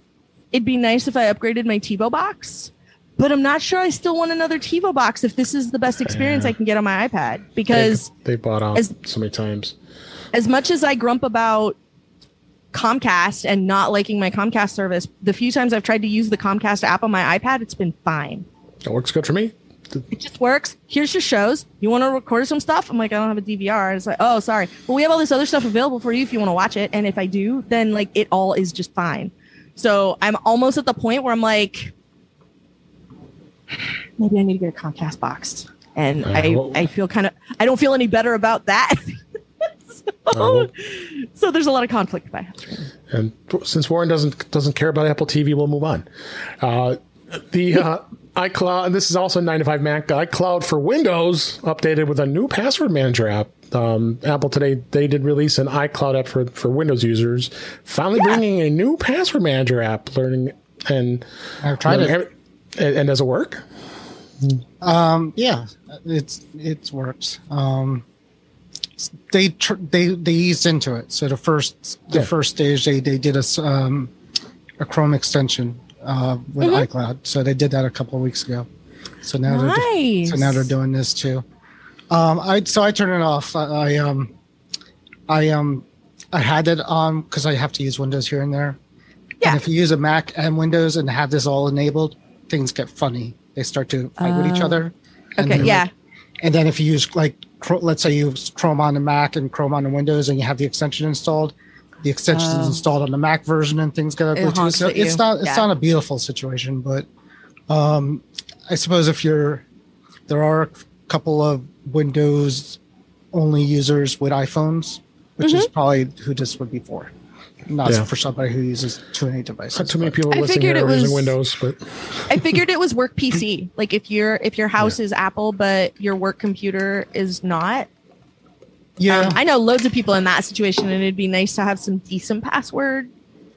Speaker 3: it'd be nice if I upgraded my TiVo box. But I'm not sure I still want another TiVo box if this is the best experience yeah. I can get on my iPad because
Speaker 1: they, they bought out as, so many times.
Speaker 3: As much as I grump about Comcast and not liking my Comcast service, the few times I've tried to use the Comcast app on my iPad, it's been fine.
Speaker 1: It works good for me.
Speaker 3: It just works. Here's your shows. You want to record some stuff? I'm like, I don't have a DVR. It's like, oh, sorry. But we have all this other stuff available for you if you want to watch it. And if I do, then like it all is just fine. So I'm almost at the point where I'm like, maybe I need to get a Comcast box. And uh, I, well, I feel kind of, I don't feel any better about that. so, so, there's a lot of conflict by
Speaker 1: And since Warren doesn't doesn't care about Apple TV, we'll move on. Uh, the uh, iCloud, and this is also 95 Mac iCloud for Windows, updated with a new password manager app. Um, Apple today they did release an iCloud app for for Windows users, finally yeah. bringing a new password manager app. Learning and
Speaker 2: I've tried it,
Speaker 1: and, and does it work?
Speaker 2: Um, yeah, it's it works. Um, they tr- they they eased into it. So the first the yeah. first stage they they did a um, a Chrome extension uh, with mm-hmm. iCloud. So they did that a couple of weeks ago. So now nice. they're so now they're doing this too. Um, I so I turned it off. I, I um I um I had it on because I have to use Windows here and there. Yeah. And if you use a Mac and Windows and have this all enabled, things get funny. They start to fight uh, with each oh. other.
Speaker 3: Okay. Yeah. Like,
Speaker 2: and then if you use like let's say you use Chrome on the Mac and Chrome on the Windows, and you have the extension installed. The extension is oh. installed on the Mac version, and things get ugly So it's not it's yeah. not a beautiful situation, but um, I suppose if you're there are a couple of Windows only users with iPhones, which mm-hmm. is probably who this would be for not yeah. for somebody who uses too many devices.
Speaker 1: Not too many people listening here are using Windows, but
Speaker 3: I figured it was work PC. Like if your if your house yeah. is Apple but your work computer is not.
Speaker 2: Yeah, um,
Speaker 3: I know loads of people in that situation, and it'd be nice to have some decent password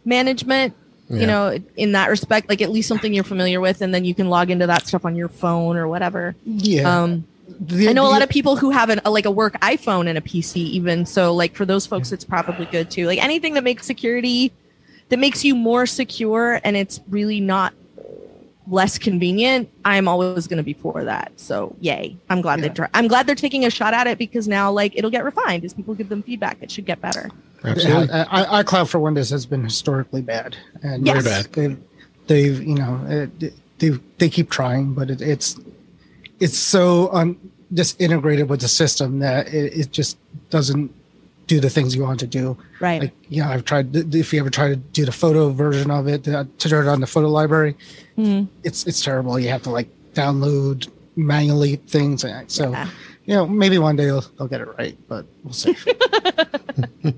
Speaker 3: management. Yeah. You know, in that respect, like at least something you're familiar with, and then you can log into that stuff on your phone or whatever.
Speaker 2: Yeah.
Speaker 3: Um, the, I know a lot of people who have an, a, like a work iPhone and a PC, even so. Like for those folks, it's probably good too. Like anything that makes security, that makes you more secure, and it's really not less convenient. I'm always going to be for that. So yay! I'm glad yeah. they I'm glad they're taking a shot at it because now like it'll get refined as people give them feedback. It should get better.
Speaker 2: Absolutely. Yeah, I, iCloud for Windows has been historically bad, and
Speaker 3: yes.
Speaker 2: very bad. They've, they've you know they they keep trying, but it, it's it's so un, just integrated with the system that it, it, just doesn't do the things you want to do.
Speaker 3: Right.
Speaker 2: Like, yeah, I've tried. If you ever try to do the photo version of it to, to turn it on the photo library, mm. it's it's terrible. You have to like download manually things. So, yeah. you know, maybe one day they'll, they'll get it right, but we'll see.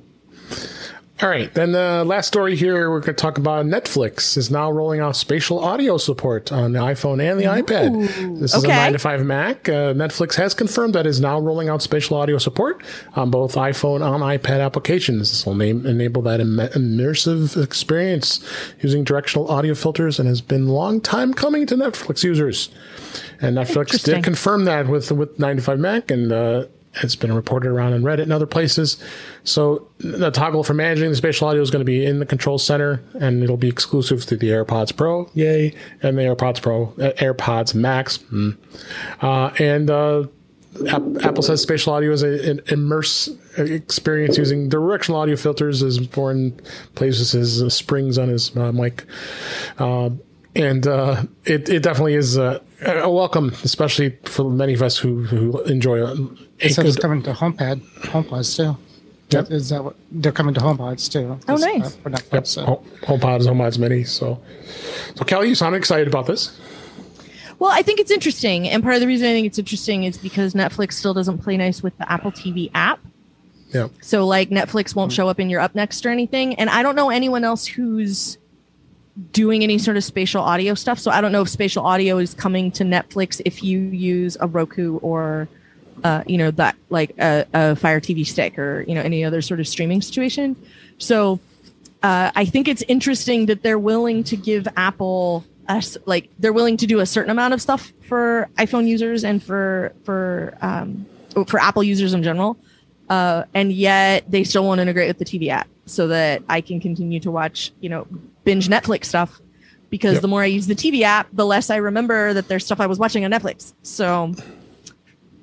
Speaker 1: All right, then the last story here we're going to talk about Netflix is now rolling out spatial audio support on the iPhone and the Ooh, iPad. This is okay. a 9 to 5 Mac. Uh, Netflix has confirmed that is now rolling out spatial audio support on both iPhone and iPad applications. This will name, enable that Im- immersive experience using directional audio filters and has been a long time coming to Netflix users. And Netflix did confirm that with with 9 to 5 Mac and uh, it's been reported around on Reddit and other places. So the toggle for managing the spatial audio is going to be in the control center, and it'll be exclusive to the AirPods Pro, yay, and the AirPods Pro, uh, AirPods Max, mm. uh, and uh, Apple says spatial audio is an immerse experience using directional audio filters, as Warren places his springs on his uh, mic. Uh, and uh, it it definitely is uh, a welcome, especially for many of us who who enjoy. A,
Speaker 2: a so it's coming to HomePad, HomePods too. Yep. Is that what they're coming to HomePods too?
Speaker 3: Oh, nice.
Speaker 1: Uh, Netflix, yep. so. HomePods, HomePods Mini. So, so Kelly, you sound excited about this.
Speaker 3: Well, I think it's interesting, and part of the reason I think it's interesting is because Netflix still doesn't play nice with the Apple TV app.
Speaker 1: Yeah.
Speaker 3: So like Netflix won't show up in your up next or anything, and I don't know anyone else who's doing any sort of spatial audio stuff. So I don't know if spatial audio is coming to Netflix if you use a Roku or uh, you know that like a, a, Fire TV stick or you know any other sort of streaming situation. So uh, I think it's interesting that they're willing to give Apple us like they're willing to do a certain amount of stuff for iPhone users and for for um, for Apple users in general, uh, and yet they still won't integrate with the TV app so that I can continue to watch you know binge Netflix stuff because yep. the more I use the TV app, the less I remember that there's stuff I was watching on Netflix. So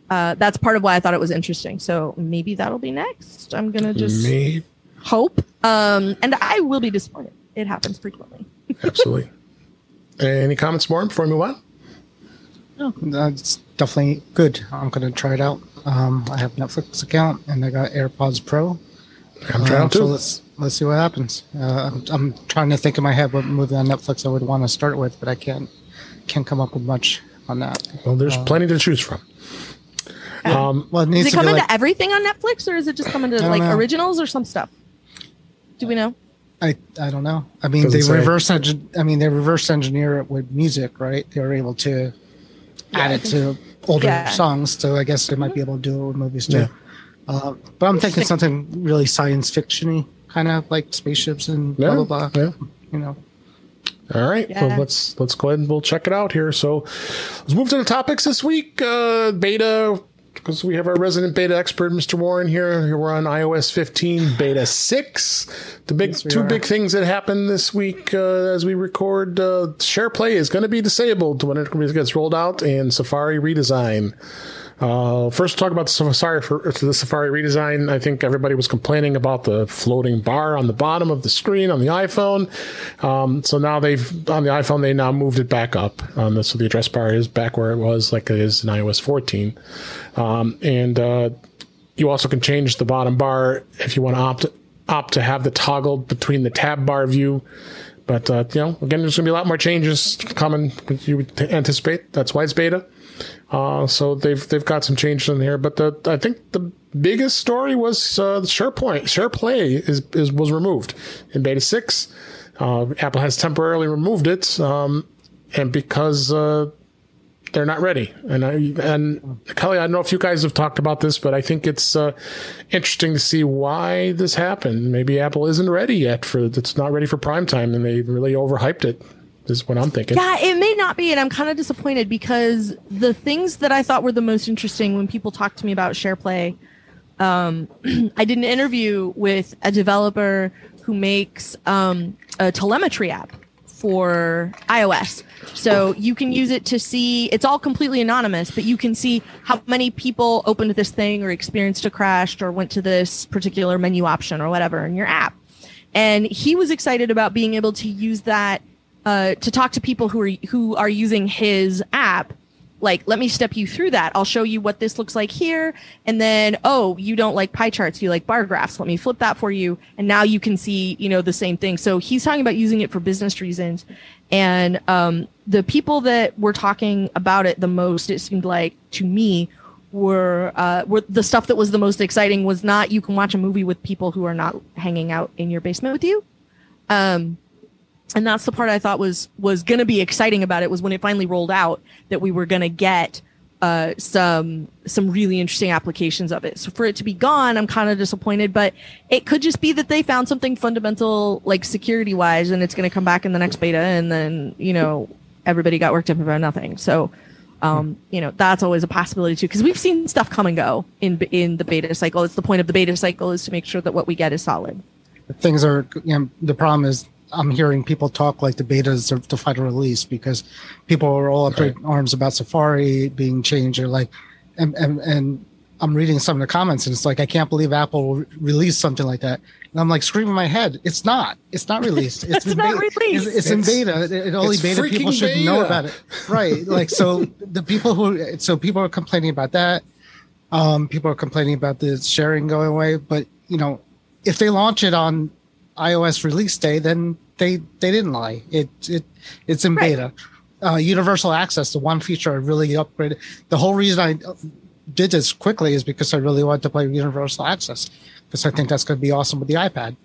Speaker 3: uh, that's part of why I thought it was interesting. So maybe that'll be next. I'm gonna just maybe. hope, um, and I will be disappointed. It happens frequently.
Speaker 1: Absolutely. Any comments more before we move on?
Speaker 2: No, that's definitely good. I'm going to try it out. Um, I have Netflix account and I got AirPods Pro.
Speaker 1: I'm trying um, to.
Speaker 2: So let's let's see what happens. Uh, I'm, I'm trying to think in my head what movie on Netflix I would want to start with, but I can't can't come up with much on that.
Speaker 1: Well, there's uh, plenty to choose from.
Speaker 3: Um, well, it, it coming like, everything on Netflix, or is it just coming to like know. originals or some stuff? Do we know?
Speaker 2: I I don't know. I mean, Doesn't they say. reverse engine. I mean, they reverse engineer it with music, right? They were able to yeah, add it to older yeah. songs, so I guess they might be able to do it with movies too. Yeah. Uh, but I'm thinking something really science fictiony, kind of like spaceships and blah blah blah. Yeah. You know.
Speaker 1: All right, yeah. well, let's let's go ahead and we'll check it out here. So, let's move to the topics this week. Uh, beta because we have our resident beta expert, Mr. Warren here. We're on iOS 15 beta 6. The big yes, two are. big things that happened this week uh, as we record uh, SharePlay is going to be disabled when it gets rolled out, and Safari redesign. Uh, first, talk about the Safari for the Safari redesign. I think everybody was complaining about the floating bar on the bottom of the screen on the iPhone. Um, so now they've on the iPhone they now moved it back up. Um, so the address bar is back where it was, like it is in iOS 14. Um, and uh, you also can change the bottom bar if you want to opt opt to have the toggle between the tab bar view. But uh, you know, again, there's going to be a lot more changes coming. You would anticipate. That's why it's beta. Uh, so they've they've got some changes in here, but the I think the biggest story was uh, SharePoint SharePlay is, is was removed in beta six. Uh, Apple has temporarily removed it, um, and because uh, they're not ready. And I and Kelly, I don't know if you guys have talked about this, but I think it's uh, interesting to see why this happened. Maybe Apple isn't ready yet for it's not ready for prime time, and they really overhyped it is what I'm thinking.
Speaker 3: Yeah, it may not be, and I'm kind of disappointed because the things that I thought were the most interesting when people talked to me about SharePlay, um, I did an interview with a developer who makes um, a telemetry app for iOS. So you can use it to see, it's all completely anonymous, but you can see how many people opened this thing or experienced a crash or went to this particular menu option or whatever in your app. And he was excited about being able to use that uh, to talk to people who are who are using his app like let me step you through that. I'll show you what this looks like here. And then oh you don't like pie charts. You like bar graphs. Let me flip that for you. And now you can see you know the same thing. So he's talking about using it for business reasons. And um, the people that were talking about it the most it seemed like to me were uh, were the stuff that was the most exciting was not you can watch a movie with people who are not hanging out in your basement with you. Um, and that's the part I thought was was going to be exciting about it was when it finally rolled out that we were going to get uh, some some really interesting applications of it. So for it to be gone, I'm kind of disappointed. But it could just be that they found something fundamental, like security wise, and it's going to come back in the next beta, and then you know everybody got worked up about nothing. So. Um, you know that's always a possibility too because we've seen stuff come and go in in the beta cycle. It's the point of the beta cycle is to make sure that what we get is solid.
Speaker 2: Things are you know, the problem is I'm hearing people talk like the betas are the final release because people are all up right. arms about Safari being changed or like, and, and, and I'm reading some of the comments and it's like, I can't believe Apple will release something like that. And I'm like screaming my head. It's not. It's not released.
Speaker 3: It's, it's not
Speaker 2: beta.
Speaker 3: released.
Speaker 2: It's, it's, in beta. It, only beta people should beta. know about it. Right. like so the people who so people are complaining about that. Um, people are complaining about the sharing going away, but you know, if they launch it on iOS release day, then they they didn't lie. It it it's in right. beta. Uh, universal access, the one feature I really upgraded. The whole reason I did this quickly is because I really wanted to play universal access because I think that's going to be awesome with the iPad.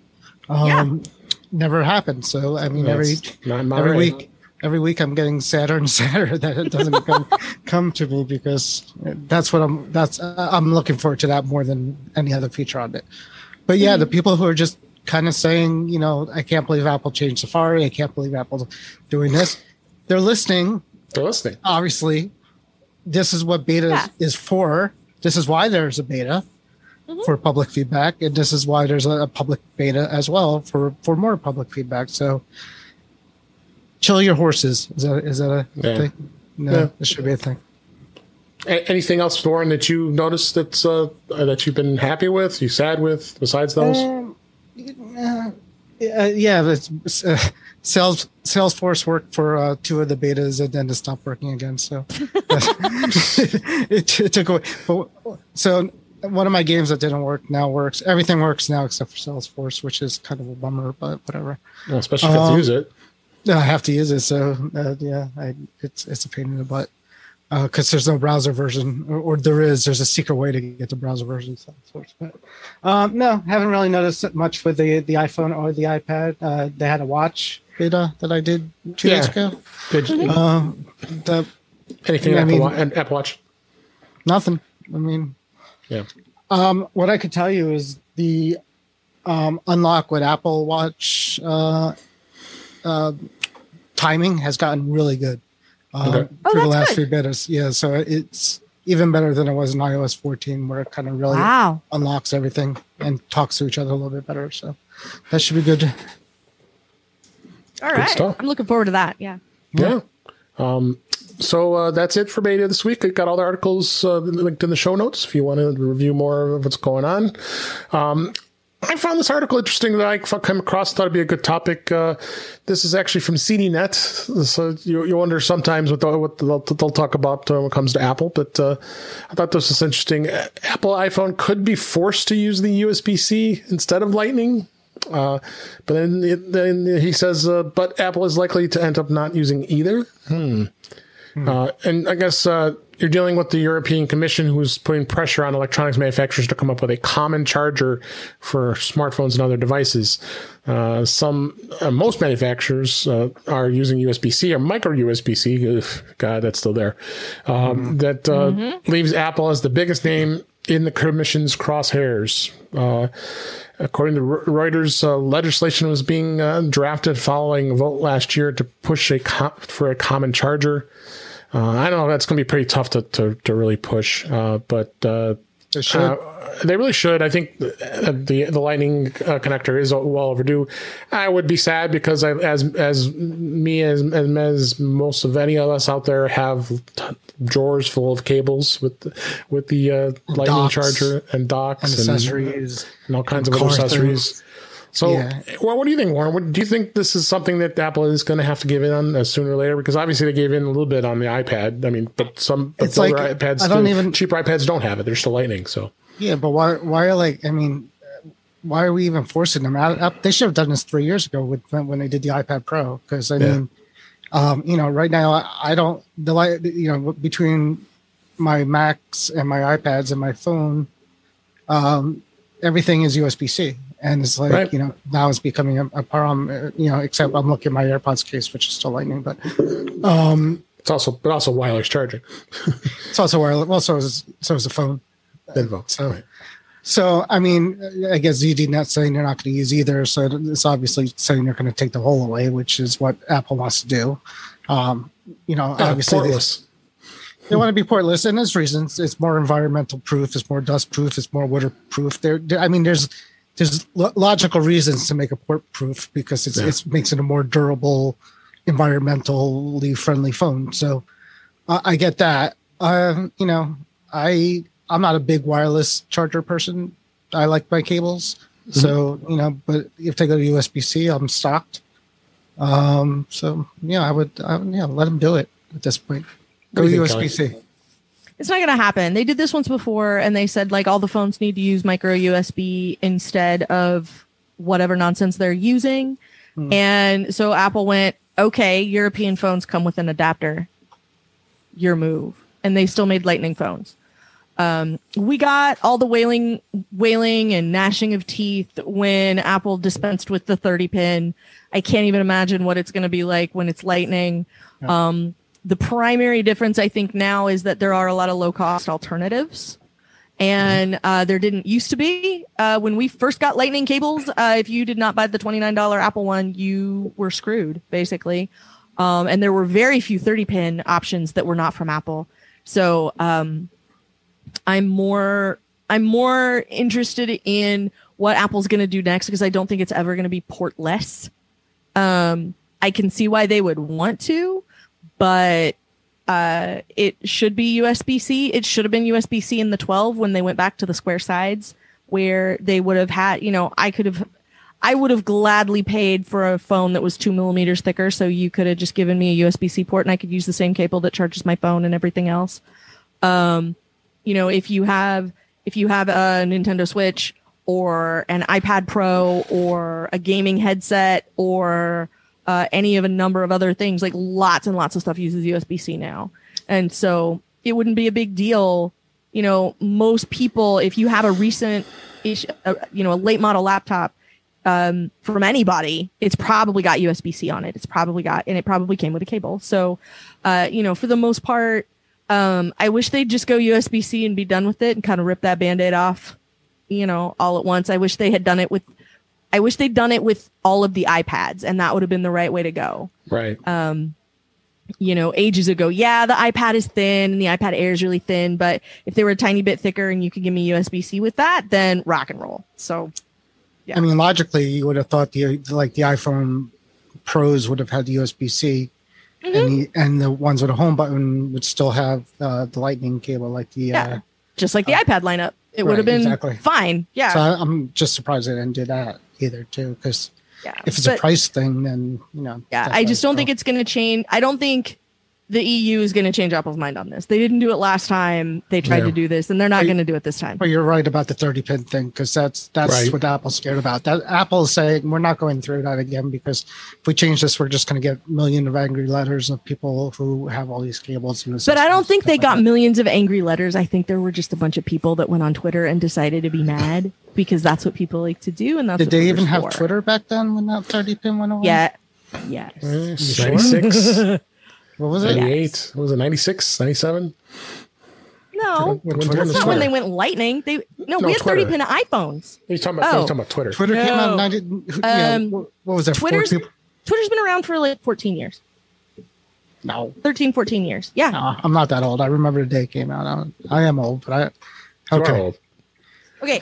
Speaker 2: Um, yeah. Never happened. So I mean, every every week every week I'm getting sadder and sadder that it doesn't come come to me because that's what I'm that's uh, I'm looking forward to that more than any other feature on it. But yeah, mm-hmm. the people who are just kind of saying, you know, I can't believe Apple changed Safari, I can't believe Apple's doing this. They're listening.
Speaker 1: They're listening.
Speaker 2: Obviously, this is what beta yeah. is for. This is why there's a beta mm-hmm. for public feedback, and this is why there's a, a public beta as well for for more public feedback. So chill your horses. Is that is that a yeah. thing? No, yeah. it should be a thing.
Speaker 1: Anything else, Warren, that you noticed that's uh, that you've been happy with? You sad with besides those? Um,
Speaker 2: uh, yeah, it's, uh, Sales Salesforce worked for uh, two of the betas and then it stopped working again. So it, it, took away. But, so one of my games that didn't work now works. Everything works now except for Salesforce, which is kind of a bummer, but whatever.
Speaker 1: Well, especially if you have to um, use it.
Speaker 2: I have to use it, so uh, yeah, I, it's it's a pain in the butt because uh, there's no browser version, or, or, there is. There's a secret way to get the browser version. So, but um, no, haven't really noticed much with the the iPhone or the iPad. Uh, they had a watch beta that I did two yeah. days ago. Did you, um,
Speaker 1: the, anything Apple, mean, Apple Watch?
Speaker 2: Nothing. I mean,
Speaker 1: yeah.
Speaker 2: Um, what I could tell you is the um, unlock with Apple Watch uh, uh, timing has gotten really good um, okay. oh, the last good. few betas. Yeah, so it's even better than it was in iOS 14, where it kind of really wow. unlocks everything and talks to each other a little bit better. So that should be good.
Speaker 3: All good right, stuff. I'm looking forward to that. Yeah.
Speaker 1: Yeah. Um, so uh, that's it for beta this week. I got all the articles uh, linked in the show notes if you want to review more of what's going on. Um, I found this article interesting that I came across. Thought it'd be a good topic. Uh, this is actually from ZDNet. So you, you wonder sometimes what, what they'll, they'll, talk about uh, when it comes to Apple, but uh, I thought this was interesting. Apple iPhone could be forced to use the USB C instead of Lightning. Uh, but then, then he says, uh, but Apple is likely to end up not using either. Hmm. Hmm. Uh, and I guess you're dealing with the European Commission, who's putting pressure on electronics manufacturers to come up with a common charger for smartphones and other devices. Uh, some, uh, most manufacturers uh, are using USB C or micro USB C. God, that's still there. Um, mm-hmm. That uh, mm-hmm. leaves Apple as the biggest name in the Commission's crosshairs. Uh, according to Reuters, uh, legislation was being drafted following a vote last year to push a com- for a common charger. Uh, I don't know. That's going to be pretty tough to, to, to really push, uh, but uh, they, uh, they really should. I think the the Lightning uh, connector is well overdue. I would be sad because I, as as me as, as, most of any of us out there have t- drawers full of cables with with the uh, Lightning docks. charger and docks
Speaker 2: and accessories
Speaker 1: and, all kinds and of other accessories. So, yeah. well, what do you think, Warren? What, do you think this is something that Apple is going to have to give in on uh, sooner or later? Because obviously they gave in a little bit on the iPad. I mean, but some but it's like, iPads, I don't do, even cheaper iPads don't have it. They're still Lightning. So
Speaker 2: yeah, but why? Why are like? I mean, why are we even forcing them out? They should have done this three years ago with when they did the iPad Pro. Because I mean, um, you know, right now I, I don't the light. You know, between my Macs and my iPads and my phone, um, everything is USB C and it's like right. you know now it's becoming a, a problem uh, you know except i'm looking at my airpods case which is still lightning but um
Speaker 1: it's also but also wireless charging
Speaker 2: it's also wireless well so is so is the phone so right. so i mean i guess ZDNet saying they're not going to use either so it's obviously saying they're going to take the whole away which is what apple wants to do um you know uh, obviously portless. They, they want to be portless, and there's reasons. It's more environmental proof. It's more dust proof. It's more waterproof. There, I mean, there's there's lo- logical reasons to make a port proof because it's, yeah. it makes it a more durable, environmentally friendly phone. So uh, I get that. Um, you know, I I'm not a big wireless charger person. I like my cables. Mm-hmm. So you know, but if they go to USB C, I'm stocked. Um, so yeah, I would, I yeah, let them do it at this point. Go USB C.
Speaker 3: it's not going to happen. They did this once before and they said like all the phones need to use micro USB instead of whatever nonsense they're using. Mm. And so Apple went, okay, European phones come with an adapter. Your move. And they still made lightning phones. Um, we got all the wailing, wailing and gnashing of teeth when Apple dispensed with the 30 pin. I can't even imagine what it's going to be like when it's lightning. Yeah. Um, the primary difference I think now is that there are a lot of low cost alternatives. And uh, there didn't used to be uh, when we first got lightning cables. Uh, if you did not buy the $29 Apple one, you were screwed basically. Um, and there were very few 30 pin options that were not from Apple. So um, I'm more I'm more interested in what Apple's going to do next because I don't think it's ever going to be portless. Um, I can see why they would want to, but uh, it should be USB C. It should have been USB C in the 12 when they went back to the square sides, where they would have had, you know, I could have, I would have gladly paid for a phone that was two millimeters thicker. So you could have just given me a USB C port and I could use the same cable that charges my phone and everything else. Um, you know, if you have, if you have a Nintendo Switch or an iPad Pro or a gaming headset or uh, any of a number of other things. Like lots and lots of stuff uses USB C now. And so it wouldn't be a big deal. You know, most people, if you have a recent, uh, you know, a late model laptop um, from anybody, it's probably got USB C on it. It's probably got, and it probably came with a cable. So, uh, you know, for the most part, um, I wish they'd just go USB C and be done with it and kind of rip that band aid off, you know, all at once. I wish they had done it with I wish they'd done it with all of the iPads and that would have been the right way to go.
Speaker 1: Right.
Speaker 3: Um, you know, ages ago, yeah, the iPad is thin and the iPad Air is really thin, but if they were a tiny bit thicker and you could give me USB C with that, then rock and roll. So,
Speaker 2: yeah. I mean, logically, you would have thought the like the iPhone Pros would have had the USB C, mm-hmm. and the and the ones with a home button would still have uh, the Lightning cable, like the yeah. uh,
Speaker 3: just like the uh, iPad lineup. It right, would have been exactly. fine. Yeah.
Speaker 2: So I'm just surprised they didn't do that either too because yeah, if it's but, a price thing then you know
Speaker 3: yeah i just don't think it's going to change. I don't think the EU is going to change Apple's mind on this. They didn't do it last time. They tried yeah. to do this, and they're not going to do it this time.
Speaker 2: But you're right about the 30 pin thing because that's that's right. what Apple's scared about. That Apple's saying we're not going through that again because if we change this, we're just going to get millions of angry letters of people who have all these cables.
Speaker 3: but I don't think they like got that. millions of angry letters. I think there were just a bunch of people that went on Twitter and decided to be mad because that's what people like to do. And that's
Speaker 2: did they even have. Twitter back then when that 30 pin went away?
Speaker 3: Yeah. Yes.
Speaker 1: Mm, 96. What was it? 98. What was it? 96, 97?
Speaker 3: No, when, when, that's not when they went lightning. They no, no we had Twitter. 30 pin iPhones.
Speaker 1: He's talking about, oh. talking about Twitter.
Speaker 2: Twitter no. came out in 90. Yeah, um, what was that?
Speaker 3: Twitter's, Twitter's been around for like 14 years.
Speaker 2: No.
Speaker 3: 13, 14 years. Yeah.
Speaker 2: No, I'm not that old. I remember the day it came out. I'm, I am old, but I. Okay. Old.
Speaker 3: Okay.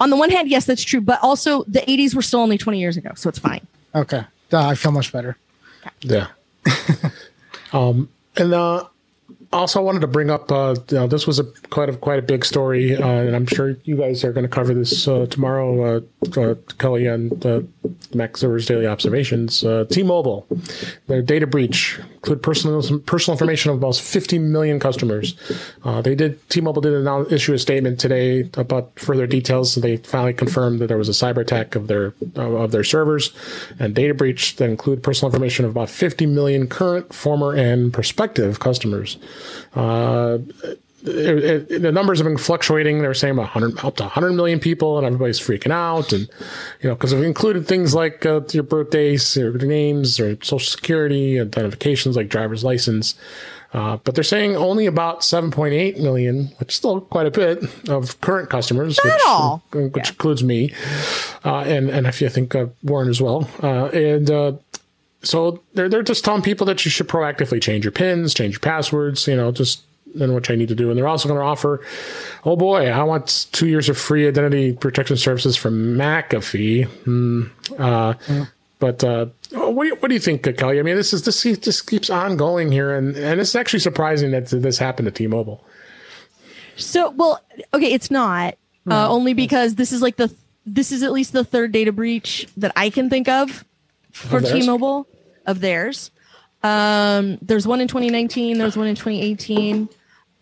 Speaker 3: On the one hand, yes, that's true. But also, the 80s were still only 20 years ago. So it's fine.
Speaker 2: Okay. I feel much better.
Speaker 1: Okay. Yeah. Um, and uh, also, I wanted to bring up. Uh, you know, this was a quite a quite a big story, uh, and I'm sure you guys are going to cover this uh, tomorrow. Uh, uh, Kelly and uh, Mac Observer's daily observations. T-Mobile, their data breach include personal personal information of almost 50 million customers. they did. T-Mobile did announce, issue a statement today about further details. So they finally confirmed that there was a cyber attack of their of their servers and data breach that include personal information of about 50 million current, former, and prospective customers. Uh, it, it, the numbers have been fluctuating. They're saying about 100, up to 100 million people, and everybody's freaking out. And, you know, because we've included things like uh, your birthdays, your names, or social security, identifications like driver's license. Uh, but they're saying only about 7.8 million, which is still quite a bit of current customers,
Speaker 3: Not
Speaker 1: which,
Speaker 3: all.
Speaker 1: which yeah. includes me, uh, and and I think uh, Warren as well. Uh, and uh, so they're they're just telling people that you should proactively change your pins, change your passwords, you know, just and which I need to do. And they're also going to offer, oh boy, I want two years of free identity protection services from McAfee. Mm, uh, yeah. But uh, what do you what do you think, Kelly? I mean, this is this just keeps on going here, and and it's actually surprising that this happened to T-Mobile.
Speaker 3: So, well, okay, it's not uh, only because this is like the this is at least the third data breach that I can think of for T-Mobile of theirs. Um, there's one in 2019. There's one in 2018.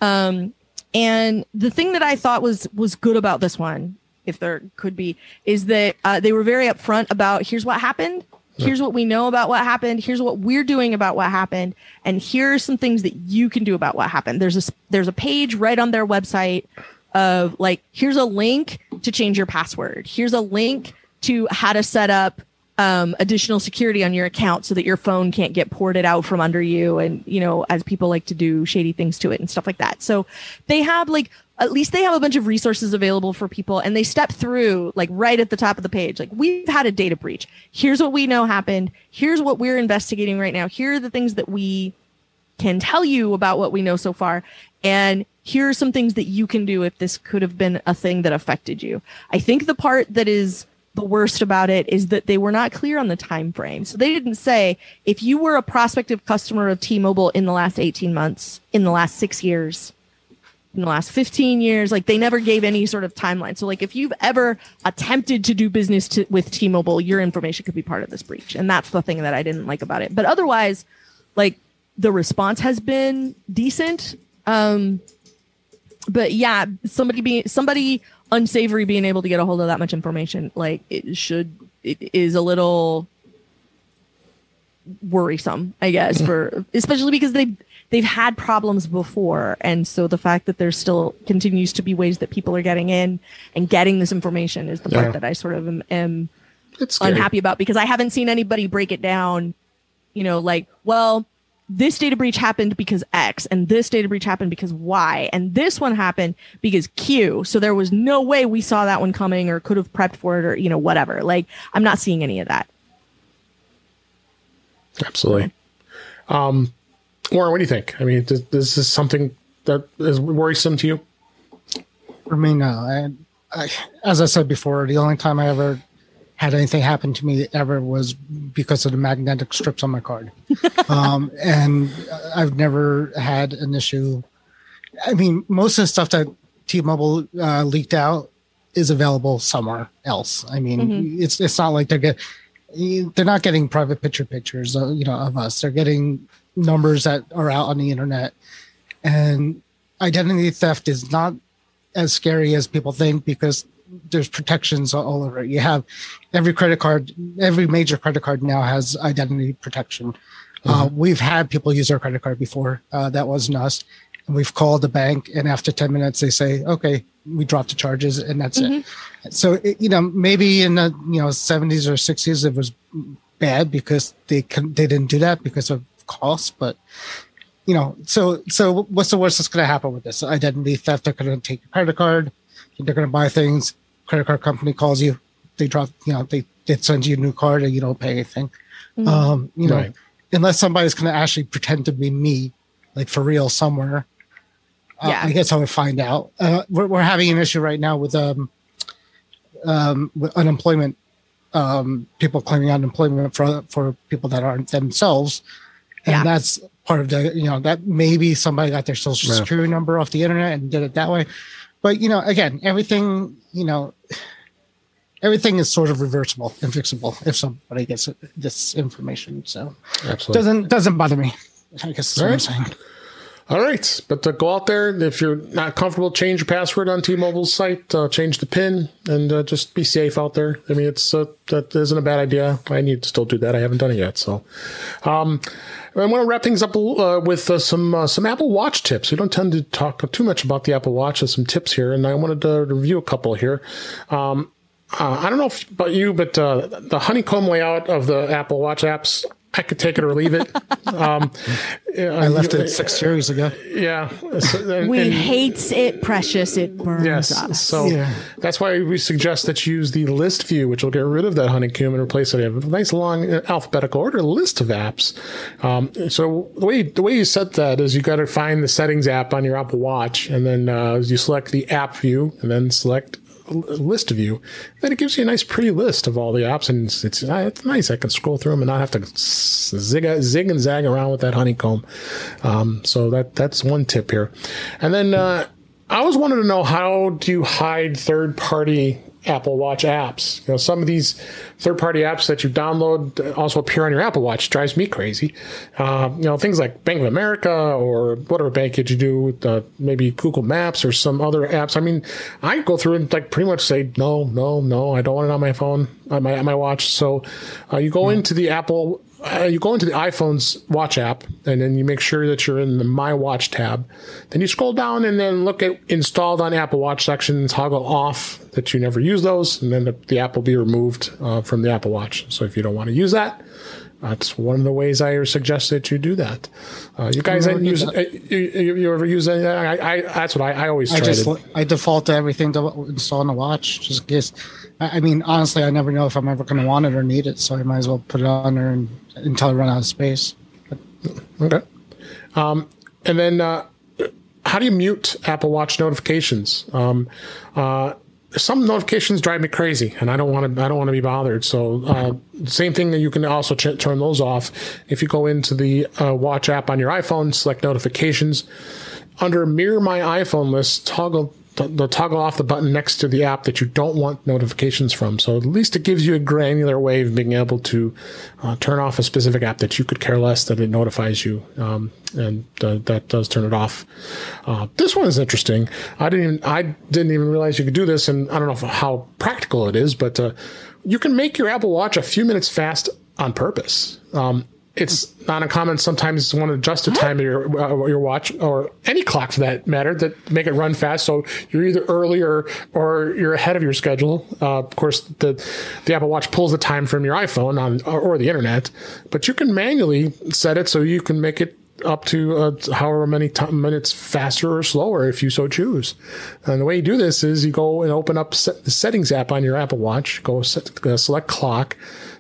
Speaker 3: Um, And the thing that I thought was was good about this one, if there could be, is that uh, they were very upfront about here's what happened, here's what we know about what happened, here's what we're doing about what happened, and here are some things that you can do about what happened. There's a there's a page right on their website of like here's a link to change your password. Here's a link to how to set up um, additional security on your account so that your phone can't get ported out from under you and you know as people like to do shady things to it and stuff like that. So they have like at least they have a bunch of resources available for people and they step through like right at the top of the page. Like we've had a data breach. Here's what we know happened. Here's what we're investigating right now. Here are the things that we can tell you about what we know so far. And here are some things that you can do if this could have been a thing that affected you. I think the part that is the worst about it is that they were not clear on the time frame. So they didn't say if you were a prospective customer of T-Mobile in the last 18 months, in the last 6 years, in the last 15 years, like they never gave any sort of timeline. So like if you've ever attempted to do business to, with T-Mobile, your information could be part of this breach. And that's the thing that I didn't like about it. But otherwise, like the response has been decent. Um but yeah, somebody being somebody unsavory being able to get a hold of that much information like it should it is a little worrisome i guess mm-hmm. for especially because they they've had problems before. And so the fact that there still continues to be ways that people are getting in and getting this information is the part that i sort of am, am unhappy about because i haven't seen anybody break it down you know like well this data breach happened because X and this data breach happened because Y and this one happened because Q. So there was no way we saw that one coming or could have prepped for it or, you know, whatever. Like I'm not seeing any of that.
Speaker 1: Absolutely. Um, Warren, what do you think? I mean, this, this is something that is worrisome to you?
Speaker 2: For me, no. I, I, as I said before, the only time I ever had anything happen to me ever was because of the magnetic strips on my card. um, and I've never had an issue. I mean, most of the stuff that T-Mobile uh, leaked out is available somewhere else. I mean, mm-hmm. it's it's not like they're get they're not getting private picture pictures, uh, you know, of us. They're getting numbers that are out on the internet, and identity theft is not as scary as people think because there's protections all over it. You have every credit card, every major credit card now has identity protection. Uh, mm-hmm. Uh, we've had people use our credit card before. Uh, that wasn't us. And we've called the bank, and after 10 minutes, they say, okay, we dropped the charges, and that's mm-hmm. it. So, it, you know, maybe in the you know 70s or 60s, it was bad because they they didn't do that because of cost. But you know, so so what's the worst that's going to happen with this identity theft? They're going to take your credit card they're going to buy things. Credit card company calls you. They drop, you know, they, they send you a new card and you don't pay anything. Mm-hmm. Um, you know, right. unless somebody's going to actually pretend to be me, like for real somewhere. Uh, yeah. I guess I would find out. Uh, we're, we're having an issue right now with um, um, with unemployment. Um, people claiming unemployment for for people that aren't themselves, and yeah. that's part of the you know that maybe somebody got their social security yeah. number off the internet and did it that way but you know, again, everything you know, everything is sort of reversible and fixable if somebody gets this information. So Absolutely. doesn't doesn't bother me. I guess that's All what right. I'm saying.
Speaker 1: All right, but to go out there, if you're not comfortable, change your password on T-Mobile's site, uh, change the PIN, and uh, just be safe out there. I mean, it's uh, that isn't a bad idea. I need to still do that. I haven't done it yet, so. Um, I want to wrap things up uh, with uh, some uh, some Apple Watch tips. We don't tend to talk too much about the Apple Watch. There's some tips here, and I wanted to review a couple here. Um, uh, I don't know if, about you, but uh, the honeycomb layout of the Apple Watch apps I could take it or leave it. Um,
Speaker 2: I left it six years ago.
Speaker 1: Yeah.
Speaker 3: and, we and, hate it, precious. It burns yes, us.
Speaker 1: So yeah. that's why we suggest that you use the list view, which will get rid of that honeycomb and replace it. You have a nice long uh, alphabetical order list of apps. Um, so the way the way you set that is you got to find the settings app on your Apple Watch, and then uh, you select the app view, and then select list view, then it gives you a nice pretty list of all the apps, and it's, it's, it's nice. I can scroll through them and not have to zig, zig and zag around with that honeycomb. Um, so that that's one tip here. And then uh, I always wanted to know how do you hide third party Apple Watch apps. You know, some of these third-party apps that you download also appear on your Apple Watch. drives me crazy. Uh, you know, things like Bank of America or whatever bank did you do, uh, maybe Google Maps or some other apps. I mean, I go through and like pretty much say no, no, no. I don't want it on my phone, on my on my watch. So uh, you go into the Apple uh, you go into the iPhone's watch app and then you make sure that you're in the My Watch tab. Then you scroll down and then look at installed on Apple Watch section, toggle off that you never use those, and then the, the app will be removed uh, from the Apple Watch. So if you don't want to use that, that's one of the ways I suggest that you do that. Uh, you guys you use uh, you, you, ever use any? I, I that's what I, I always I just
Speaker 2: to. I default to everything to install on the watch just in case. I mean, honestly, I never know if I'm ever going to want it or need it, so I might as well put it on there and, until I run out of space.
Speaker 1: Okay. Um, and then, uh, how do you mute Apple Watch notifications? Um, uh, some notifications drive me crazy, and I don't want to. I don't want to be bothered. So, uh, same thing. That you can also ch- turn those off if you go into the uh, Watch app on your iPhone, select notifications under Mirror My iPhone list, toggle the toggle off the button next to the app that you don't want notifications from. So at least it gives you a granular way of being able to uh, turn off a specific app that you could care less that it notifies you, um, and uh, that does turn it off. Uh, this one is interesting. I didn't even I didn't even realize you could do this, and I don't know how practical it is, but uh, you can make your Apple Watch a few minutes fast on purpose. Um, it's not uncommon sometimes you want to adjust the time of your uh, your watch or any clock for that matter that make it run fast. So you're either earlier or you're ahead of your schedule. Uh, of course the the apple watch pulls the time from your iphone on or the internet but you can manually set it so you can make it up to uh, however many t- minutes faster or slower if you so choose. And the way you do this is you go and open up set- the settings app on your Apple Watch, go set, uh, select clock,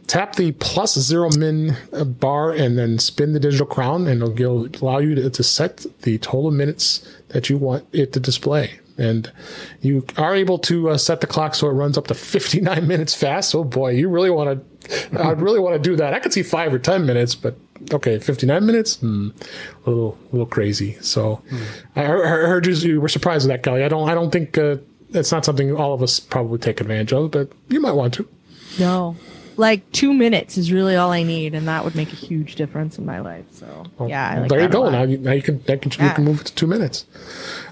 Speaker 1: tap the plus zero min bar and then spin the digital crown and it'll allow you to, to set the total minutes that you want it to display and you are able to uh, set the clock so it runs up to 59 minutes fast. Oh boy, you really want to, I'd really want to do that. I could see five or 10 minutes, but okay, 59 minutes, hmm, a little, a little crazy. So hmm. I, I heard you were surprised with that, Kelly. I don't, I don't think, uh, it's not something all of us probably take advantage of, but you might want to.
Speaker 3: No, like two minutes is really all I need, and that would make a huge difference in my life. So well, yeah,
Speaker 1: like there you go. Now you, now you can, can yeah. you can move it to two minutes.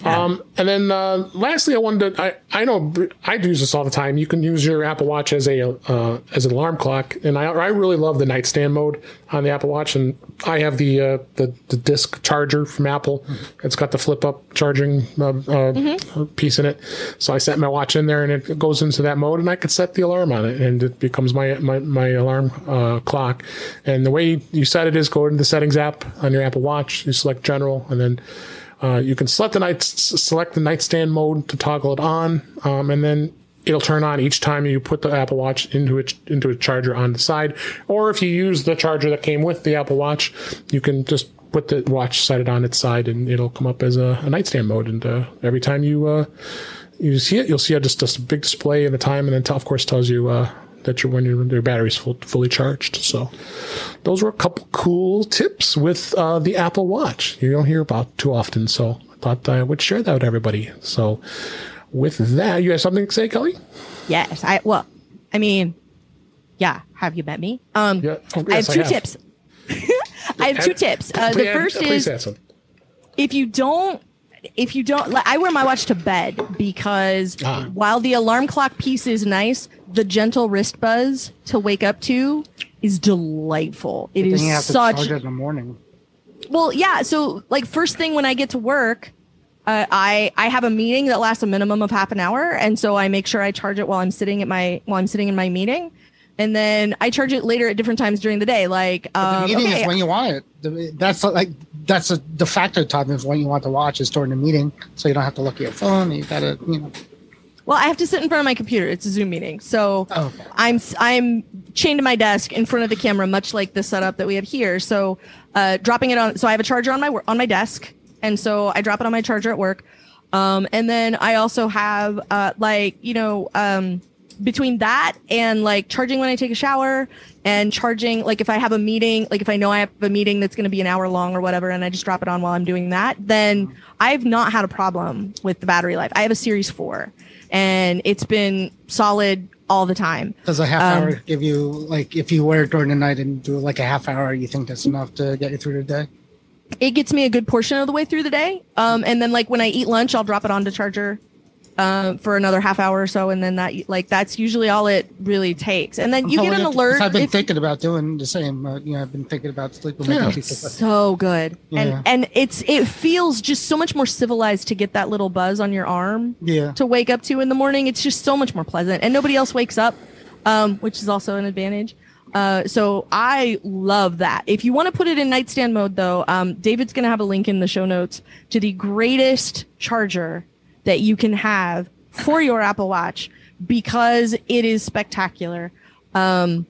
Speaker 1: Yeah. Um, and then uh, lastly, I wanted to. I, I know I use this all the time. You can use your Apple Watch as a uh, as an alarm clock, and I I really love the nightstand mode on the Apple Watch, and I have the uh, the the disc charger from Apple. Mm-hmm. It's got the flip up charging uh, uh, mm-hmm. piece in it, so I set my watch in there, and it goes into that mode, and I can set the alarm on it, and it becomes my my, my alarm uh, clock. And the way you set it is go into the settings app on your Apple Watch, you select general, and then uh, you can select the night select the nightstand mode to toggle it on, um, and then it'll turn on each time you put the Apple Watch into it into a charger on the side. Or if you use the charger that came with the Apple Watch, you can just put the watch set it on its side, and it'll come up as a, a nightstand mode. And uh, every time you uh, you see it, you'll see a, just, just a big display in the time, and then t- of course tells you uh, that your when your, your battery's full, fully charged. So those were a couple cool tips with uh, the Apple Watch. You don't hear about too often, so I thought I would share that with everybody. So with that, you have something to say, Kelly?
Speaker 3: Yes. I well, I mean, yeah. Have you met me? Um, yeah. oh, yes, I have two I have. tips. I have two tips. Uh, the first is if you don't if you don't i wear my watch to bed because ah. while the alarm clock piece is nice the gentle wrist buzz to wake up to is delightful It is such
Speaker 2: in the morning
Speaker 3: well yeah so like first thing when i get to work uh, I I have a meeting that lasts a minimum of half an hour, and so I make sure I charge it while I'm sitting at my while I'm sitting in my meeting, and then I charge it later at different times during the day. Like um,
Speaker 2: the meeting okay. is when you want it. That's like that's a de facto time is when you want to watch is during the meeting, so you don't have to look at your phone. You gotta you know.
Speaker 3: Well, I have to sit in front of my computer. It's a Zoom meeting, so oh, okay. I'm I'm chained to my desk in front of the camera, much like the setup that we have here. So, uh, dropping it on. So I have a charger on my on my desk and so I drop it on my charger at work. Um, and then I also have uh, like you know um, between that and like charging when I take a shower and charging like if I have a meeting, like if I know I have a meeting that's going to be an hour long or whatever, and I just drop it on while I'm doing that, then I've not had a problem with the battery life. I have a Series Four, and it's been solid all the time.
Speaker 2: Does a half um, hour give you like if you wear it during the night and do like a half hour, you think that's enough to get you through the day?
Speaker 3: It gets me a good portion of the way through the day. Um, and then like when I eat lunch, I'll drop it onto charger uh, for another half hour or so, and then that like that's usually all it really takes. And then you get an alert.
Speaker 2: I've been if, thinking about doing the same. Uh, you know, I've been thinking about sleeping.
Speaker 3: Yeah. So good, yeah. and and it's it feels just so much more civilized to get that little buzz on your arm.
Speaker 2: Yeah.
Speaker 3: To wake up to in the morning, it's just so much more pleasant, and nobody else wakes up, um, which is also an advantage. Uh, so I love that. If you want to put it in nightstand mode, though, um, David's going to have a link in the show notes to the greatest charger that you can have for your Apple Watch because it is spectacular. Um,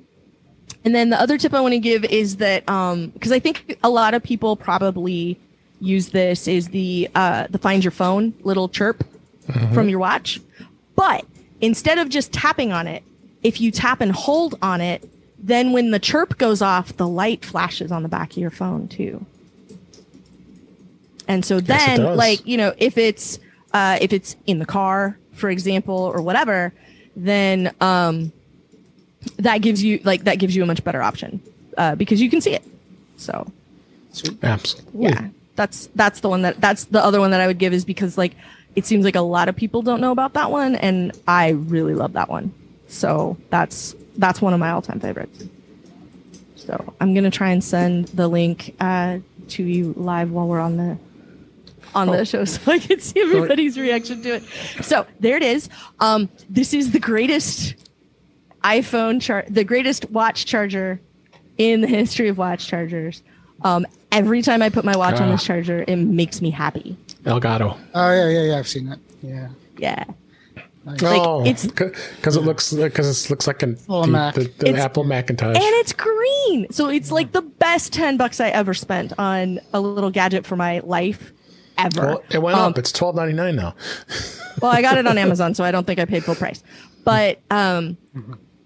Speaker 3: and then the other tip I want to give is that because um, I think a lot of people probably use this is the uh, the find your phone little chirp mm-hmm. from your watch, but instead of just tapping on it, if you tap and hold on it, then when the chirp goes off, the light flashes on the back of your phone too. And so then, yes, like you know, if it's uh, if it's in the car, for example, or whatever, then um, that gives you like that gives you a much better option uh, because you can see it. So,
Speaker 1: absolutely,
Speaker 3: yeah, that's that's the one that that's the other one that I would give is because like it seems like a lot of people don't know about that one, and I really love that one. So that's that's one of my all time favorites. So I'm gonna try and send the link uh, to you live while we're on the on oh. the show so I can see everybody's reaction to it. So there it is. Um, this is the greatest iPhone char- the greatest watch charger in the history of watch chargers. Um, every time I put my watch on this ah. charger, it makes me happy.
Speaker 1: Elago.
Speaker 2: Oh yeah, yeah, yeah. I've seen that. Yeah.
Speaker 3: Yeah.
Speaker 1: Like, oh, it's because it looks because it looks like an oh, the, the, the Apple Macintosh,
Speaker 3: and it's green, so it's like the best ten bucks I ever spent on a little gadget for my life ever. Well,
Speaker 1: it went um, up. It's twelve ninety nine now.
Speaker 3: well, I got it on Amazon, so I don't think I paid full price. But um,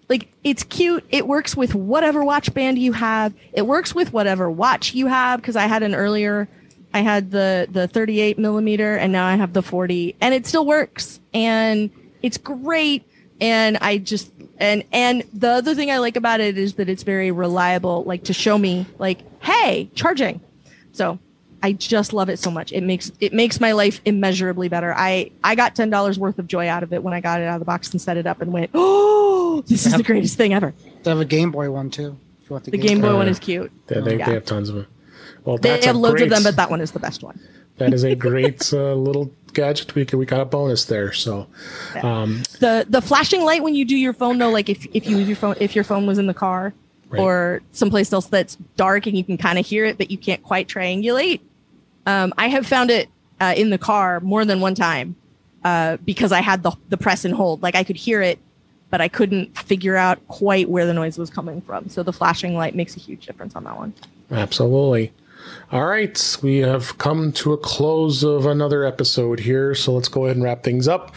Speaker 3: like it's cute. It works with whatever watch band you have. It works with whatever watch you have. Because I had an earlier, I had the the thirty eight millimeter, and now I have the forty, and it still works, and it's great. And I just and and the other thing I like about it is that it's very reliable. Like to show me, like, hey, charging. So I just love it so much. It makes it makes my life immeasurably better. I I got ten dollars worth of joy out of it when I got it out of the box and set it up and went, oh, this is have, the greatest thing ever.
Speaker 2: They have a Game Boy one too.
Speaker 3: the, the Game, Game Boy uh, one is cute.
Speaker 1: They, they, yeah. they, have tons of them.
Speaker 3: Well, they have loads great, of them, but that one is the best one.
Speaker 1: That is a great uh, little gadget. We we got a bonus there. So
Speaker 3: um, the the flashing light when you do your phone though, like if if you your phone if your phone was in the car right. or someplace else that's dark and you can kind of hear it, but you can't quite triangulate. Um, I have found it uh, in the car more than one time uh, because I had the, the press and hold. Like I could hear it, but I couldn't figure out quite where the noise was coming from. So the flashing light makes a huge difference on that one.
Speaker 1: Absolutely. All right, we have come to a close of another episode here, so let's go ahead and wrap things up.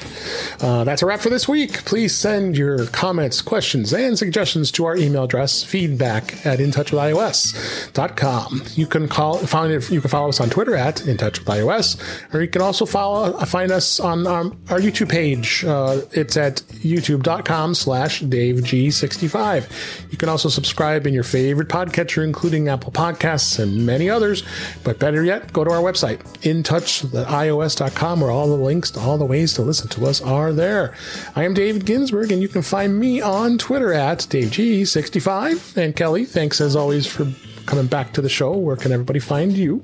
Speaker 1: Uh, that's a wrap for this week. Please send your comments, questions, and suggestions to our email address, feedback at intouchwithios.com. You can call, find it, you can follow us on Twitter at intouchwithios, or you can also follow, find us on um, our YouTube page. Uh, it's at youtube.com slash daveg65. You can also subscribe in your favorite podcatcher, including Apple Podcasts and many others But better yet, go to our website, intouchios.com, where all the links to all the ways to listen to us are there. I am David Ginsburg, and you can find me on Twitter at DaveG65. And Kelly, thanks as always for coming back to the show. Where can everybody find you?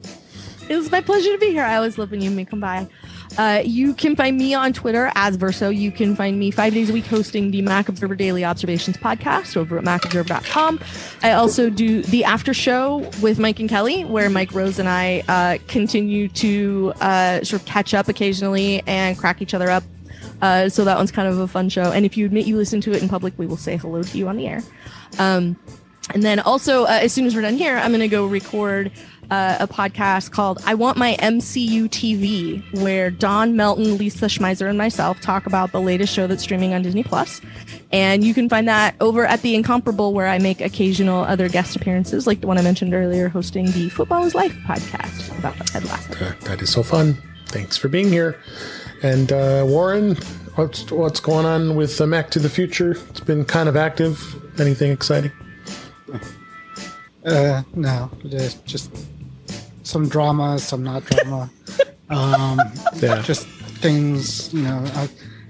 Speaker 3: It was my pleasure to be here. I always love when you make me come by. Uh, you can find me on Twitter as Verso. You can find me five days a week hosting the Mac Observer Daily Observations podcast over at macobserver.com. I also do the after show with Mike and Kelly, where Mike Rose and I uh, continue to uh, sort of catch up occasionally and crack each other up. Uh, so that one's kind of a fun show. And if you admit you listen to it in public, we will say hello to you on the air. Um, and then also, uh, as soon as we're done here, I'm going to go record uh, a podcast called I Want My MCU TV, where Don Melton, Lisa Schmeiser, and myself talk about the latest show that's streaming on Disney Plus. And you can find that over at The Incomparable, where I make occasional other guest appearances, like the one I mentioned earlier, hosting the Football is Life podcast about Ted Lasso.
Speaker 1: that is so fun. Thanks for being here. And uh, Warren, what's what's going on with the Mac to the Future? It's been kind of active. Anything exciting?
Speaker 2: Uh, no, just some drama, some not drama. um, yeah. Just things, you know. I,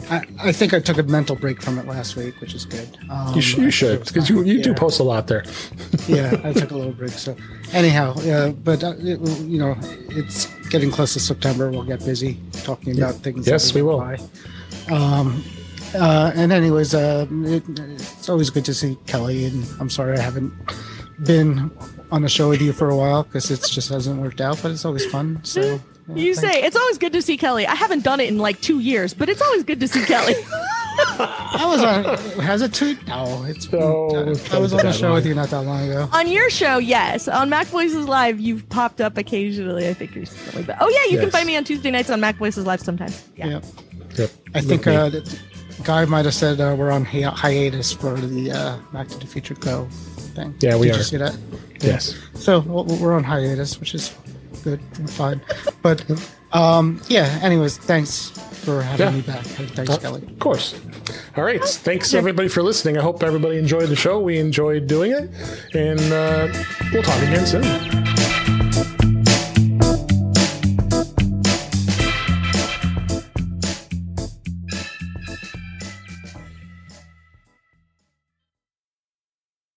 Speaker 2: I, I, think I took a mental break from it last week, which is good.
Speaker 1: Um, you, sh- you should, because you, you yeah. do post a lot there.
Speaker 2: yeah, I took a little break. So, anyhow, yeah, but uh, it, you know, it's getting close to September. We'll get busy talking about things.
Speaker 1: Yes, we will.
Speaker 2: Um, uh, and anyways, uh, it, it's always good to see Kelly, and I'm sorry I haven't been on the show with you for a while because it just hasn't worked out, but it's always fun. So.
Speaker 3: Yeah, you thanks. say it's always good to see Kelly. I haven't done it in like two years, but it's always good to see Kelly.
Speaker 2: I was on. Has it two? No, it's. No, I was on a show long. with you not that long ago.
Speaker 3: On your show, yes. On Mac Voices Live, you've popped up occasionally. I think or something like that. Oh yeah, you yes. can find me on Tuesday nights on Mac Voices Live sometimes. Yeah. Yep.
Speaker 2: yep. I think uh, Guy might have said uh, we're on hi- hiatus for the uh, Back to the Future Go thing.
Speaker 1: Yeah, we
Speaker 2: Did
Speaker 1: are.
Speaker 2: You see that?
Speaker 1: Yes.
Speaker 2: So we're on hiatus, which is good and fine. But um, yeah. Anyways, thanks for having yeah. me back. Thanks, uh, Kelly.
Speaker 1: Of course. All right. Thanks everybody for listening. I hope everybody enjoyed the show. We enjoyed doing it, and uh, we'll talk again soon.